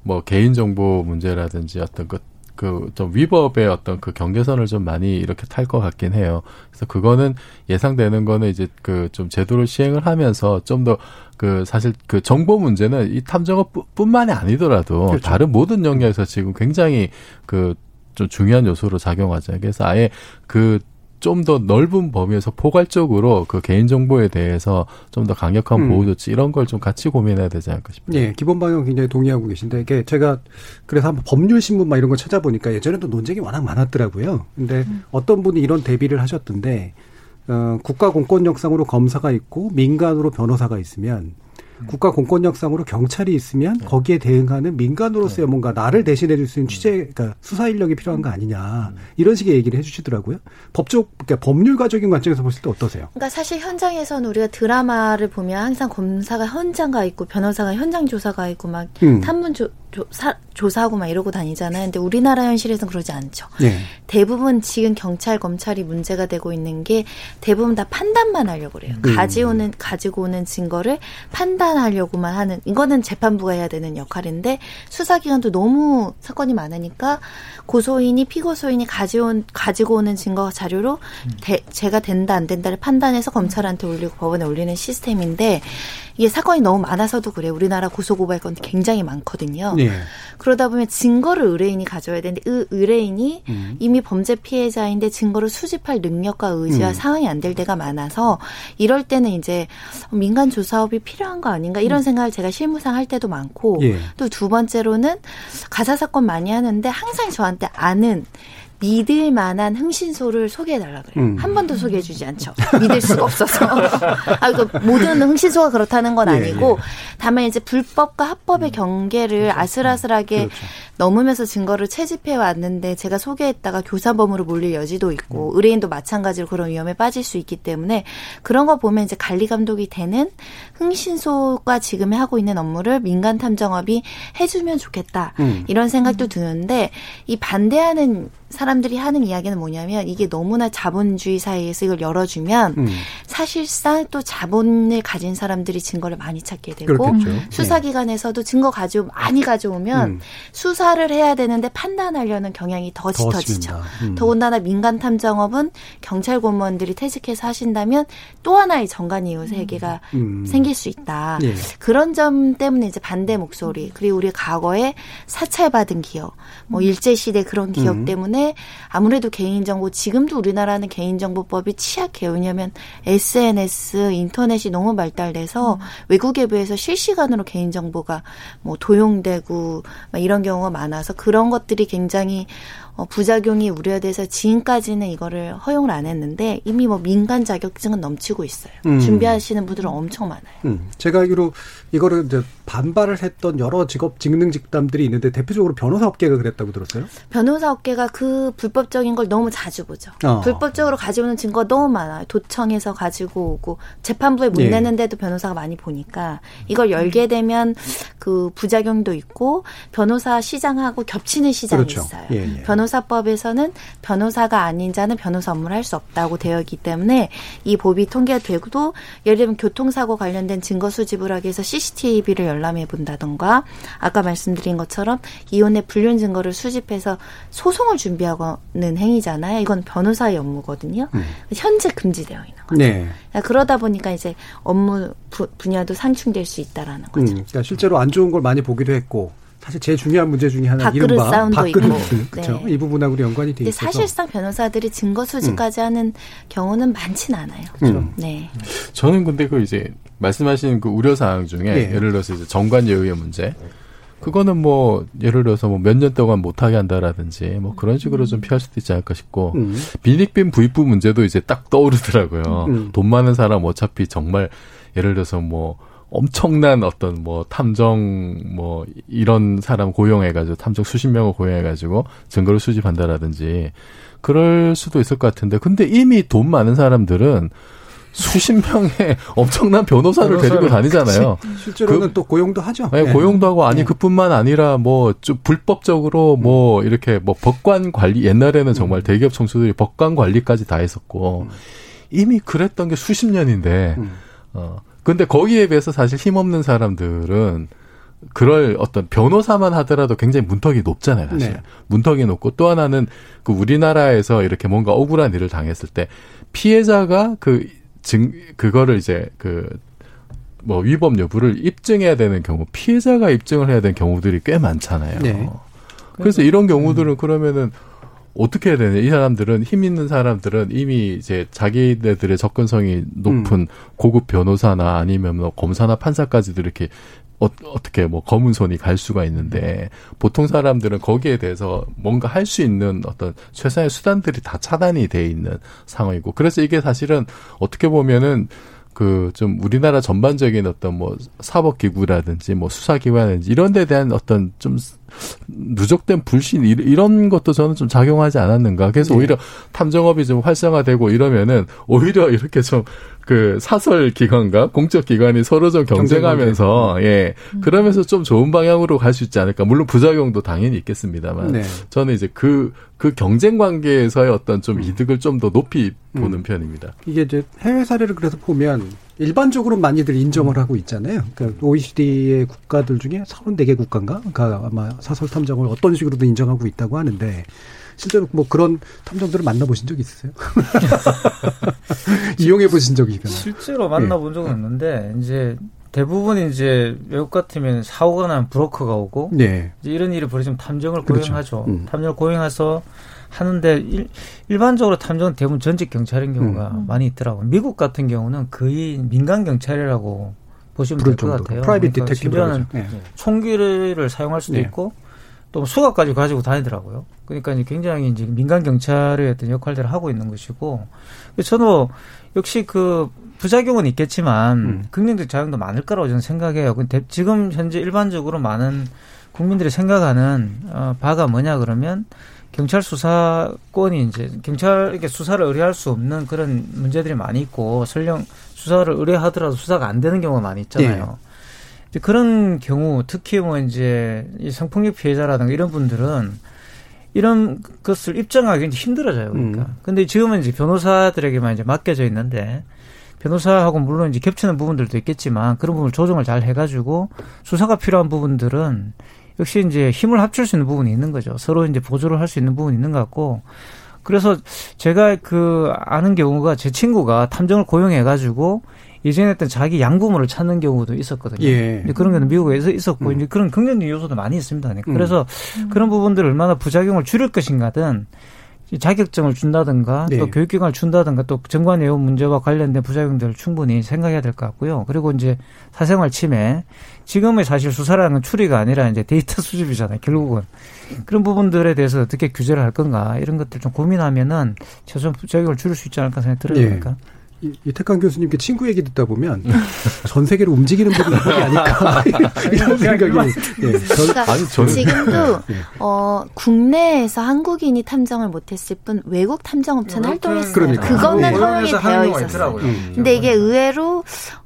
뭐 개인 정보 문제라든지 어떤 그 그 좀 위법의 어떤 그 경계선을 좀 많이 이렇게 탈 것 같긴 해요. 그래서 그거는 예상되는 거는 이제 그 좀 제도를 시행을 하면서 좀 더 그 사실 그 정보 문제는 이 탐정업뿐만이 아니더라도 그렇죠. 다른 모든 영역에서 지금 굉장히 그좀 중요한 요소로 작용하잖아요. 그래서 아예 그 좀 더 넓은 범위에서 포괄적으로 그 개인정보에 대해서 좀 더 강력한 음. 보호 조치 이런 걸 좀 같이 고민해야 되지 않을까 싶어요. 예, 기본 방향 굉장히 동의하고 계신데 이게 제가 그래서 한번 법률 신문 막 이런 거 찾아보니까 예전에도 논쟁이 워낙 많았더라고요. 근데 어떤 분이 이런 대비를 하셨던데 어, 국가 공권력상으로 검사가 있고 민간으로 변호사가 있으면 국가 공권력상으로 경찰이 있으면 거기에 대응하는 민간으로서의 뭔가 나를 대신해 줄 수 있는 취재, 그러니까 수사 인력이 필요한 거 아니냐 이런 식의 얘기를 해주시더라고요. 법적, 그러니까 법률가적인 관점에서 보실 때 어떠세요? 그러니까 사실 현장에서는 우리가 드라마를 보면 항상 검사가 현장 가 있고 변호사가 현장 조사가 있고 막 음. 탐문 조, 사, 조사하고 막 이러고 다니잖아요. 근데 우리나라 현실에서는 그러지 않죠. 네. 대부분 지금 경찰 검찰이 문제가 되고 있는 게 대부분 다 판단만 하려고 그래요. 음. 가지오는 가지고 오는 증거를 판단하려고만 하는 이거는 재판부가 해야 되는 역할인데 수사 기관도 너무 사건이 많으니까 고소인이 피고소인이 가져온 가지고 오는 증거 자료로 대, 제가 된다 안 된다를 판단해서 검찰한테 올리고 법원에 올리는 시스템인데 이게 사건이 너무 많아서도 그래. 요 우리나라 고소고발 건이 굉장히 많거든요. 예. 그러다 보면 증거를 의뢰인이 가져야 되는데 의, 의뢰인이 음. 이미 범죄 피해자인데 증거를 수집할 능력과 의지와 음. 상황이 안 될 때가 많아서 이럴 때는 이제 민간 조사업이 필요한 거 아닌가 이런 생각을 제가 실무상 할 때도 많고 음. 예. 또두 번째로는 가사 사건 많이 하는데 항상 저한테 아는 믿을 만한 흥신소를 소개해달라 그래요. 음. 한 번도 소개해주지 않죠. 믿을 수가 없어서. [laughs] 아, 그 모든 흥신소가 그렇다는 건 예, 아니고, 예. 다만 이제 불법과 합법의 경계를 아슬아슬하게 그렇죠. 넘으면서 증거를 채집해 왔는데 제가 소개했다가 교사범으로 몰릴 여지도 있고 의뢰인도 마찬가지로 그런 위험에 빠질 수 있기 때문에 그런 거 보면 이제 관리 감독이 되는 흥신소가 지금 하고 있는 업무를 민간 탐정업이 해주면 좋겠다 음. 이런 생각도 드는데 이 반대하는 사람들이 하는 이야기는 뭐냐면 이게 너무나 자본주의 사회에서 이걸 열어주면 음. 사실상 또 자본을 가진 사람들이 증거를 많이 찾게 되고 그렇겠죠. 네. 수사기관에서도 증거 가져 많이 가져오면 음. 수사를 해야 되는데 판단하려는 경향이 더더 짙어지죠. 음. 더군다나 민간 탐정업은 경찰 공무원들이 퇴직해서 하신다면 또 하나의 정관 이후 세계가 음. 생길 수 있다. 예. 그런 점 때문에 이제 반대 목소리 그리고 우리 과거에 사찰받은 기업, 뭐 일제 시대 그런 기업 음. 때문에 아무래도 개인정보 지금도 우리나라는 개인정보법이 취약해요. 왜냐하면 SNS, 인터넷이 너무 발달돼서 외국 외부에서 실시간으로 개인정보가 뭐 도용되고 막 이런 경우가 많아서 그런 것들이 굉장히 어, 부작용이 우려돼서 지금까지는 이거를 허용을 안 했는데 이미 뭐 민간 자격증은 넘치고 있어요. 음. 준비하시는 분들은 엄청 많아요. 음, 제가 알기로 이거를 이제 반발을 했던 여러 직업 직능 직담들이 있는데 대표적으로 변호사 업계가 그랬다고 들었어요. 변호사 업계가 그 불법적인 걸 너무 자주 보죠. 어. 불법적으로 가져오는 증거가 너무 많아요. 도청에서 가지고 오고 재판부에 못 예. 내는데도 변호사가 많이 보니까 이걸 열게 되면 그 부작용도 있고 변호사 시장하고 겹치는 시장이 그렇죠. 있어요. 예, 예. 변호사 법에서는 변호사가 아닌 자는 변호사 업무를 할 수 없다고 되어 있기 때문에 이 법이 통계가 되고도 예를 들면 교통사고 관련된 증거 수집을 하기 위해서 CCTV를 열람해 본다던가 아까 말씀드린 것처럼 이혼의 불륜 증거를 수집해서 소송을 준비하고는 행위잖아요. 이건 변호사의 업무거든요. 음. 현재 금지되어 있는 거죠. 네. 그러다 보니까 이제 업무 부- 분야도 상충될 수 있다라는 음, 거죠. 그러니까 실제로 안 좋은 걸 많이 보기도 했고 사실 제일 중요한 문제 중에 하나 밥그릇 이른바 싸움도 밥그릇 있고. 그렇죠. 네. 이 부분하고 연관이 돼 있어서 사실상 변호사들이 증거 수집까지 하는 경우는 많진 않아요. 음. 네. 저는 근데 그 이제 말씀하신 그 우려 사항 중에 예. 예를 들어서 이제 정관 예우의 문제. 그거는 뭐 예를 들어서 뭐 몇 년 동안 못하게 한다라든지 뭐 그런 식으로 좀 피할 수도 있지 않을까 싶고 음. 빈익빈 부익부 문제도 이제 딱 떠오르더라고요. 음. 돈 많은 사람 어차피 정말 예를 들어서 뭐 엄청난 어떤 뭐 탐정 뭐 이런 사람 고용해가지고 탐정 수십 명을 고용해가지고 증거를 수집한다라든지 그럴 수도 있을 것 같은데 근데 이미 돈 많은 사람들은 수십 명의 [laughs] 엄청난 변호사를 데리고 다니잖아요. 실제로는 또 고용도 하죠. 네, 네. 고용도 하고 아니 그뿐만 아니라 뭐 좀 불법적으로 뭐 이렇게 뭐 법관 관리 옛날에는 정말 대기업 총수들이 법관 관리까지 다 했었고 이미 그랬던 게 수십 년인데 어 근데 거기에 비해서 사실 힘없는 사람들은 그럴 어떤 변호사만 하더라도 굉장히 문턱이 높잖아요, 사실. 네. 문턱이 높고 또 하나는 그 우리나라에서 이렇게 뭔가 억울한 일을 당했을 때 피해자가 그 증, 그거를 이제 그 뭐 위법 여부를 입증해야 되는 경우, 피해자가 입증을 해야 되는 경우들이 꽤 많잖아요. 네. 그래서 이런 경우들은 그러면은 어떻게 해야 되냐. 이 사람들은 힘 있는 사람들은 이미 이제 자기네들의 접근성이 높은 고급 변호사나 아니면 뭐 검사나 판사까지도 이렇게 어, 어떻게 뭐 검은 손이 갈 수가 있는데 보통 사람들은 거기에 대해서 뭔가 할 수 있는 어떤 최선의 수단들이 다 차단이 돼 있는 상황이고 그래서 이게 사실은 어떻게 보면은 그 좀 우리나라 전반적인 어떤 뭐 사법기구라든지 뭐 수사기관이든지 이런 데 대한 어떤 좀 누적된 불신 이- 이런 것도 저는 좀 작용하지 않았는가. 그래서 네. 오히려 탐정업이 좀 활성화되고 이러면은 오히려 이렇게 좀 그 사설 기관과 공적 기관이 서로 좀 경쟁하면서 예 그러면서 좀 좋은 방향으로 갈 수 있지 않을까. 물론 부작용도 당연히 있겠습니다만 네. 저는 이제 그그 경쟁 관계에서의 어떤 좀 이득을 좀 더 높이 보는 음. 편입니다. 이게 이제 해외 사례를 그래서 보면 일반적으로 많이들 인정을 하고 있잖아요. 그러니까 OECD의 국가들 중에 34개 국가인가?가 아마 사설 탐정을 어떤 식으로든 인정하고 있다고 하는데 실제로 뭐 그런 탐정들을 만나보신 적 있으세요? [laughs] 이용해 보신 적이 있거나. 실제로 만나본 적은 없는데 이제 대부분 이제 외국 같으면 사고가 나면 브로커가 오고 네. 이제 이런 일이 벌어지면 탐정을 그렇죠. 고용하죠. 음. 탐정을 고용해서 하는데 일, 일반적으로 탐정은 대부분 전직 경찰인 경우가 음. 많이 있더라고요. 미국 같은 경우는 거의 민간 경찰이라고 보시면 될 것. 같아요. 프라이빗 그러니까 그러죠. 네. 총기를 사용할 수도 네. 있고 또 수갑까지 가지고 다니더라고요. 그러니까 이제 굉장히 이제 민간 경찰의 어떤 역할들을 하고 있는 것이고 저는 역시 그 부작용은 있겠지만 음. 긍정적 작용도 많을 거라고 저는 생각해요. 근데 지금 현재 일반적으로 많은 국민들이 생각하는 어, 바가 뭐냐 그러면 경찰 수사권이 이제 경찰에게 수사를 의뢰할 수 없는 그런 문제들이 많이 있고 설령 수사를 의뢰하더라도 수사가 안 되는 경우가 많이 있잖아요. 이제 그런 경우 특히 뭐 이제 이 성폭력 피해자라든가 이런 분들은 이런 것을 입증하기 굉장히 힘들어져요. 그러니까. 음. 근데 지금은 이제 변호사들에게만 이제 맡겨져 있는데 변호사하고 물론 이제 겹치는 부분들도 있겠지만 그런 부분을 조정을 잘 해가지고 수사가 필요한 부분들은 역시 이제 힘을 합칠 수 있는 부분이 있는 거죠. 서로 이제 보조를 할 수 있는 부분이 있는 것 같고 그래서 제가 그 아는 경우가 제 친구가 탐정을 고용해 가지고 예전에 했던 자기 양부모를 찾는 경우도 있었거든요. 예. 근데 그런 게 미국에서 있었고 음. 이제 그런 긍정적 요소도 많이 있습니다. 음. 그래서 그런 부분들을 얼마나 부작용을 줄일 것인가든 이 자격증을 준다든가 네. 또 교육기관을 준다든가 또 정관 예우 문제와 관련된 부작용들을 충분히 생각해야 될 것 같고요. 그리고 이제 사생활 침해 지금의 사실 수사라는 건 추리가 아니라 이제 데이터 [laughs] 수집이잖아요. 결국은 그런 부분들에 대해서 어떻게 규제를 할 건가 이런 것들 좀 고민하면은 최소한 부작용을 줄일 수 있지 않을까 생각이 들어요. 예. 그러니까. 이- 이태강 교수님께 친구 얘기 듣다 보면 전 세계를 움직이는 분이 게 아닐까 [laughs] [laughs] 이런 생각이 예, 전- 그러니까 아니, 저는- 지금도 [laughs] 예. 어, 국내에서 한국인이 탐정을 못했을 뿐 외국 탐정업체는 활동했어요. 그러니까. 그거는 고용해서 허용이 되어 있었어요. 있더라고요. 음. 근데 이게 의외로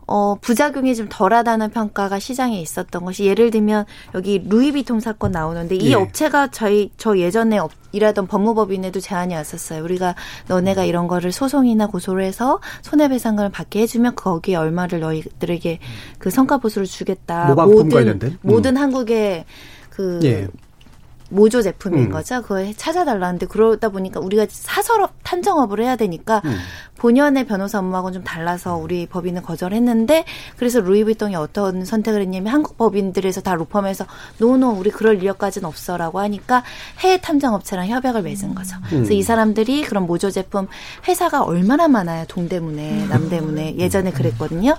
어, 부작용이 좀 덜하다는 평가가 시장에 있었던 것이 예를 들면 여기 루이비통 사건 나오는데 이 예. 업체가 저희 저 예전에 업- 일하던 법무법인에도 제안이 왔었어요. 우리가 너네가 이런 거를 소송이나 고소를 해서 손해배상금을 받게 해주면 거기에 얼마를 너희들에게 그 성과보수를 주겠다. 모든 관련된? 음. 모든 한국의 그 예. 모조 제품인 음. 거죠. 그걸 찾아달라는데 그러다 보니까 우리가 사설 탐정업을 해야 되니까 음. 본연의 변호사 업무하고는 좀 달라서 우리 법인은 거절했는데 그래서 루이비통이 어떤 선택을 했냐면 한국 법인들에서 다 로펌에서 노노 우리 그럴 인력까지는 없어라고 하니까 해외 탐정업체랑 협약을 맺은 거죠. 그래서 음. 이 사람들이 그런 모조 제품 회사가 얼마나 많아요. 동대문에 남대문에 예전에 그랬거든요.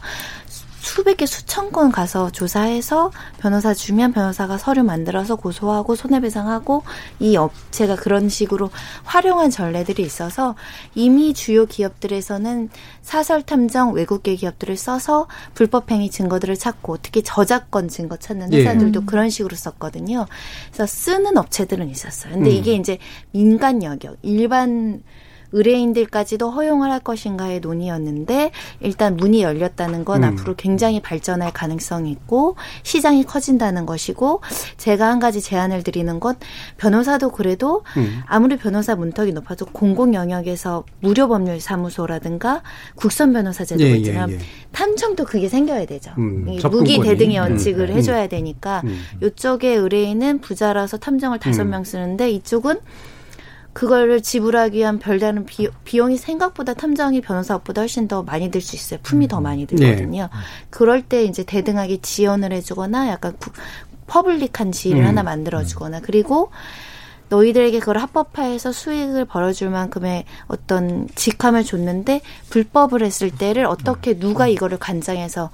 수백 개 수천 건 가서 조사해서 변호사 주면 변호사가 서류 만들어서 고소하고 손해배상하고 이 업체가 그런 식으로 활용한 전례들이 있어서 이미 주요 기업들에서는 사설 탐정 외국계 기업들을 써서 불법행위 증거들을 찾고 특히 저작권 증거 찾는 예. 회사들도 음. 그런 식으로 썼거든요. 그래서 쓰는 업체들은 있었어요. 근데 음. 이게 이제 민간 영역 일반 의뢰인들까지도 허용을 할 것인가의 논의였는데 일단 문이 열렸다는 건 음. 앞으로 굉장히 발전할 가능성이 있고 시장이 커진다는 것이고 제가 한 가지 제안을 드리는 건 변호사도 그래도 음. 아무리 변호사 문턱이 높아도 공공 영역에서 무료 법률 사무소라든가 국선 변호사 제도가 예, 예, 있잖아요. 예. 탐정도 그게 생겨야 되죠. 음. 무기 대등의 음, 원칙을 음. 해줘야 되니까 음. 이쪽에 의뢰인은 부자라서 탐정을 다섯 음. 명 쓰는데 이쪽은 그거를 지불하기 위한 별다른 비, 비용 이 생각보다 탐정이 변호사보다 훨씬 더 많이 들 수 있어요. 품이 더 많이 들거든요. 그럴 때 이제 대등하게 지원을 해주거나 약간 구, public한 지위를 음. 하나 만들어주거나 그리고 너희들에게 그걸 합법화해서 수익을 벌어줄 만큼의 어떤 직함을 줬는데 불법을 했을 때를 어떻게 누가 이거를 관장해서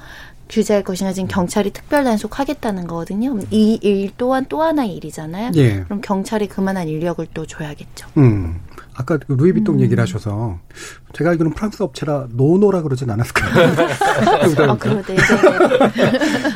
규제할 것인가 지금 경찰이 특별 단속 하겠다는 거거든요. 이 일 또한 또 하나의 일이잖아요. 예. 그럼 경찰이 그만한 인력을 또 줘야겠죠. 음. 아까 그 루이비통 얘기를 하셔서 제가 알기로는 프랑스 업체라 노노라 그러진 않았을까요? [laughs] 아, 그러네.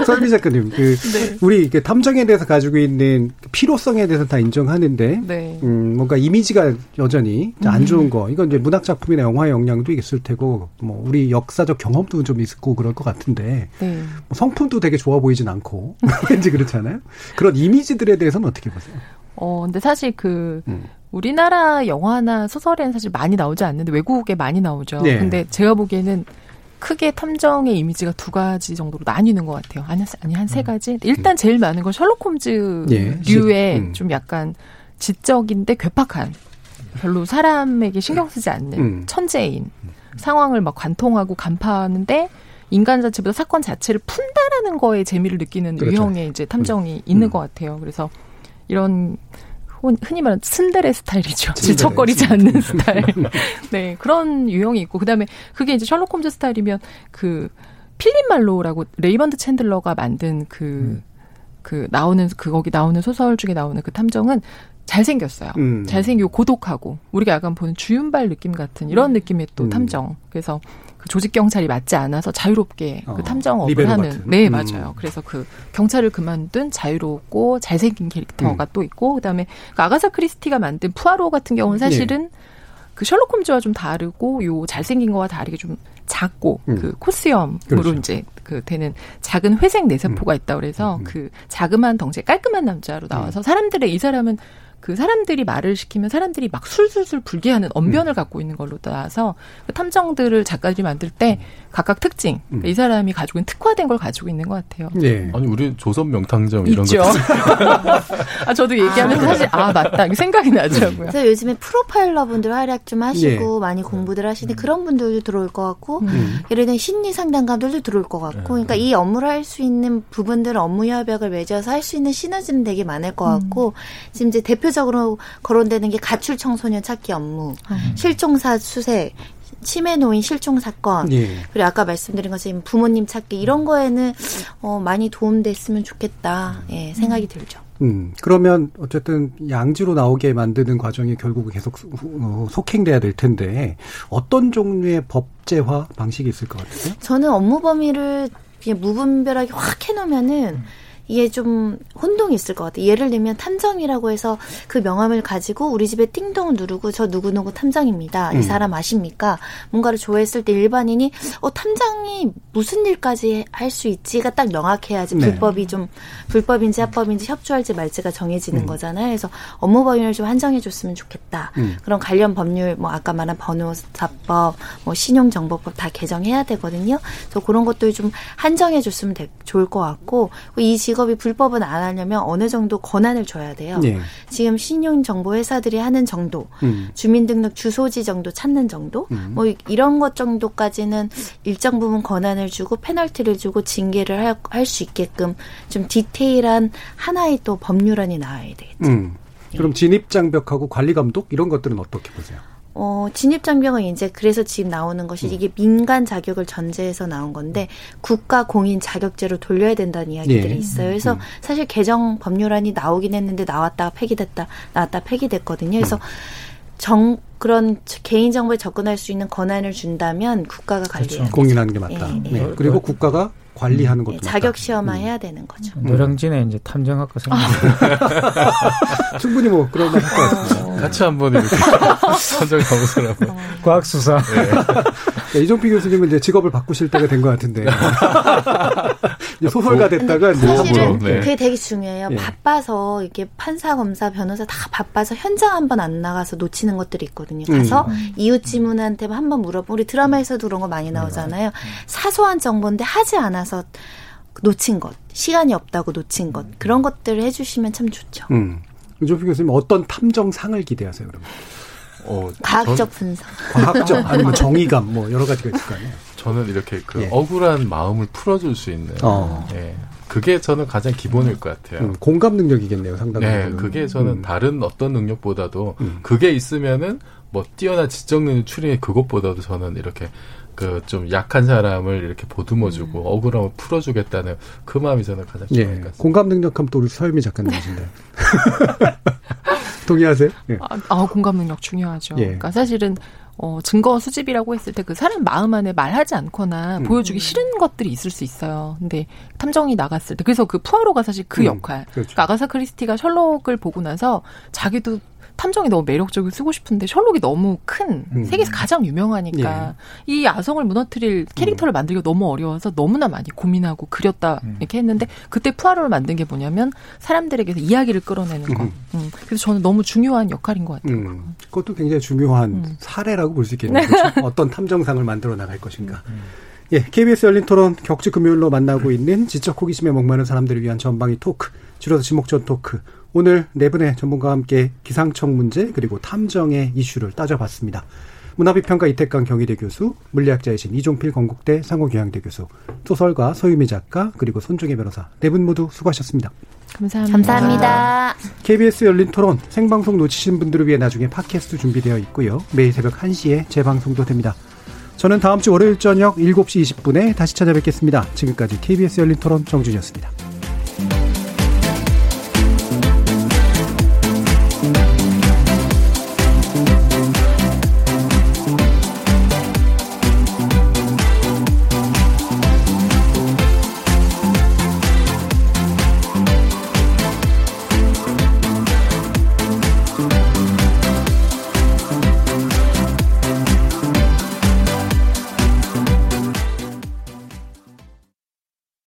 설비 작가님, 그 네. 우리 그 탐정에 대해서 가지고 있는 필요성에 대해서 다 인정하는데, 네. 음, 뭔가 이미지가 여전히 안 좋은 거, 이건 이제 문학 작품이나 영화 영향도 있을 테고, 뭐 우리 역사적 경험도 좀 있고 그럴 것 같은데, 네. 뭐 성품도 되게 좋아 보이진 않고 [laughs] 왠지 그렇잖아요. 그런 이미지들에 대해서는 어떻게 보세요? 어, 근데 사실 그, 음. 우리나라 영화나 소설에는 사실 많이 나오지 않는데 외국에 많이 나오죠. 네. 근데 제가 보기에는 크게 탐정의 이미지가 두 가지 정도로 나뉘는 것 같아요. 아니, 아니 한 세 가지. 일단 제일 많은 건 셜록 홈즈 예, 류의 음. 좀 약간 지적인데 괴팍한 별로 사람에게 신경 쓰지 않는 음. 천재인 상황을 막 관통하고 간파하는데 인간 자체보다 사건 자체를 푼다라는 거에 재미를 느끼는 그렇죠. 유형의 이제 탐정이 있는 음. 것 같아요. 그래서 이런 혼- 흔히 말하는 츤데레 스타일이죠. 질척거리지 않는 스타일. [laughs] 네, 그런 유형이 있고 그다음에 그게 이제 셜록 홈즈 스타일이면 그 필립 말로라고 레이먼드 챈들러가 만든 그그 나오는 그 거기 나오는 소설 중에 나오는 그 탐정은 잘생겼어요. 음. 잘생기고 고독하고 우리가 약간 보는 주윤발 느낌 같은 이런 느낌의 또 음. 탐정. 그래서 그 조직 경찰이 맞지 않아서 자유롭게 어, 그 탐정업을 하는. 같은. 네, 음. 맞아요. 그래서 그 경찰을 그만둔 자유롭고 잘생긴 음. 캐릭터가 또 있고 그다음에 그 아가사 크리스티가 만든 푸아로 같은 경우는 네. 사실은 그 셜록 홈즈와 좀 다르고 요 잘생긴 거와 다르게 좀 작고 음. 그 코스염으로 그렇죠. 음. 이제 그 되는 작은 회색 내세포가 있다 그래서 그 자그마한 덩치에 깔끔한 남자로 나와서 사람들의 이 사람은 그 사람들이 말을 시키면 사람들이 막 술술술 불게 하는 언변을 음. 갖고 있는 걸로 나와서 그 탐정들을 작가들이 만들 때 각각 특징 음. 이 사람이 가지고 있는 특화된 걸 가지고 있는 것 같아요. 예. 아니 우리 조선 명탐정 이런 있죠. 거 [laughs] 아 저도 얘기하면서 사실 아 맞다 생각이 나더라고요. 그래서 요즘에 프로파일러 분들 활약 좀 하시고 예. 많이 공부들 하시는데 그런 분들도 들어올 것 같고 음. 예를 들면 심리 상담가들도 들어올 것 같고 그러니까 이 업무를 할 수 있는 부분들 업무 협약을 맺어서 할 수 있는 시너지는 되게 많을 것 같고 지금 이제 대표적으로 거론되는 게 가출 청소년 찾기 업무, 실종사 수색 치매 노인 실종 사건 예. 그리고 아까 말씀드린 것처럼 부모님 찾기 이런 거에는 어, 많이 도움됐으면 좋겠다 예, 생각이 들죠. 음, 그러면 어쨌든 양지로 나오게 만드는 과정이 결국 계속 수- 어, 속행돼야 될 텐데 어떤 종류의 법제화 방식이 있을 것 같으세요? 저는 업무 범위를 그냥 무분별하게 확 해놓으면은 이게 좀 혼동이 있을 것 같아요. 예를 들면 탐정이라고 해서 그 명함을 가지고 우리 집에 띵동을 누르고 저 누구누구 탐정입니다. 음. 이 사람 아십니까? 뭔가를 좋아했을 때 일반인이 어 탐정이 무슨 일까지 할 수 있지가 딱 명확해야지 네. 불법이 좀 불법인지 합법인지 협조할지 말지가 정해지는 음. 거잖아요. 그래서 업무 범위를 좀 한정해 줬으면 좋겠다. 음. 그런 관련 법률 뭐 아까 말한 번호사법, 뭐 신용정보법 다 개정해야 되거든요. 그래서 그런 것들 좀 한정해 줬으면 되- 좋을 것 같고 이 지금 직업이 불법은 안 하려면 어느 정도 권한을 줘야 돼요. 예. 지금 신용정보 회사들이 하는 정도, 음. 주민등록 주소지 정도 찾는 정도, 음. 뭐 이런 것 정도까지는 일정 부분 권한을 주고 페널티를 주고 징계를 할 수 있게끔 좀 디테일한 하나의 또 법률안이 나와야 되겠죠. 음. 그럼 진입 장벽하고 관리 감독 이런 것들은 어떻게 보세요? 어, 진입장벽은 이제 그래서 지금 나오는 음. 것이 이게 민간 자격을 전제해서 나온 건데 국가 공인 자격제로 돌려야 된다는 이야기들이 예. 있어요. 그래서 음. 사실 개정 법률안이 나오긴 했는데 나왔다가 폐기됐다, 나왔다 폐기됐거든요. 그래서 음. 정 그런 개인 정보에 접근할 수 있는 권한을 준다면 국가가 관리해야 공인하는 게 맞다. 예, 예. 네. 그리고 국가가 관리하는 것도 예. 자격 시험화 해야 되는 거죠. 노량진에 이제 탐정학과 생각. [laughs] 충분히 뭐 그런 말 할 것 같습니다. 같이 한번 이렇게 [laughs] 선정 가보세요. 한번. 과학 수사. 네, 이종필 교수님은 이제 직업을 바꾸실 때가 된 것 같은데 [laughs] 이제 소설가 됐다가 이제 사실은 한번, 네. 그게 되게 중요해요. 예. 바빠서 이렇게 판사, 검사, 변호사 다 바빠서 현장 한번 안 나가서 놓치는 것들이 있거든요. 가서 음. 이웃 지문한테 한번 물어보고 우리 드라마에서도 그런 거 많이 나오잖아요. 사소한 정보인데 하지 않아 서 놓친 것, 시간이 없다고 놓친 것 그런 것들을 해주시면 참 좋죠. 음. 이종필 교수님 어떤 탐정상을 기대하세요? 그러면 어, 과학적 분석. 과학적 아니면 정의감 뭐 여러 가지가 있을 거 아니에요. 저는 이렇게 그 예. 억울한 마음을 풀어줄 수 있는. 어. 예. 그게 저는 가장 기본일 것 같아요. 음, 공감 능력이겠네요, 상당히. 네, 그게 저는 음. 다른 어떤 능력보다도 그게 있으면은 뭐 뛰어난 지적 능력 추리의 그것보다도 저는 이렇게 그 좀 약한 사람을 이렇게 보듬어주고 음. 억울함을 풀어주겠다는 그 마음이 저는 가장 중요한 예, 것 같습니다. 공감 능력하면 또 우리 서유미 작가님이신데 [laughs] 동의하세요? 예. 아, 아, 공감 능력 중요하죠. 예. 그러니까 사실은 어, 증거 수집이라고 했을 때 그 사람 마음 안에 말하지 않거나 음. 보여주기 싫은 것들이 있을 수 있어요. 근데 탐정이 나갔을 때 그래서 그 푸아로가 사실 그 음, 역할. 그렇죠. 그러니까 아가사 크리스티가 셜록을 보고 나서 자기도 탐정이 너무 매력적이고 쓰고 싶은데 셜록이 너무 큰 음. 세계에서 가장 유명하니까 예. 이 야성을 무너뜨릴 캐릭터를 만들기가 너무 어려워서 너무나 많이 고민하고 그렸다 음. 이렇게 했는데 그때 푸아로를 만든 게 뭐냐면 사람들에게서 이야기를 끌어내는 거. 음. 음. 그래서 저는 너무 중요한 역할인 것 같아요. 음, 그것도 굉장히 중요한 사례라고 볼 수 있겠네요. 그렇죠? 어떤 탐정상을 만들어 나갈 것인가. 예, KBS 열린 토론 격주 금요일로 만나고 있는 지적 호기심에 목마른 사람들을 위한 전방위 토크, 줄여서 지목전 토크. 오늘 네 분의 전문가와 함께 기상청 문제 그리고 탐정의 이슈를 따져봤습니다. 문화비평가 이태강 경희대 교수, 물리학자이신 이종필 건국대 상호교양대 교수, 소설가 서유미 작가 그리고 손종혜 변호사 네 분 모두 수고하셨습니다. 감사합니다. 감사합니다. KBS 열린 토론 생방송 놓치신 분들을 위해 나중에 팟캐스트 준비되어 있고요. 매일 새벽 1시에 재방송도 됩니다. 저는 다음 주 월요일 저녁 7시 20분에 다시 찾아뵙겠습니다. 지금까지 KBS 열린 토론 정준이었습니다.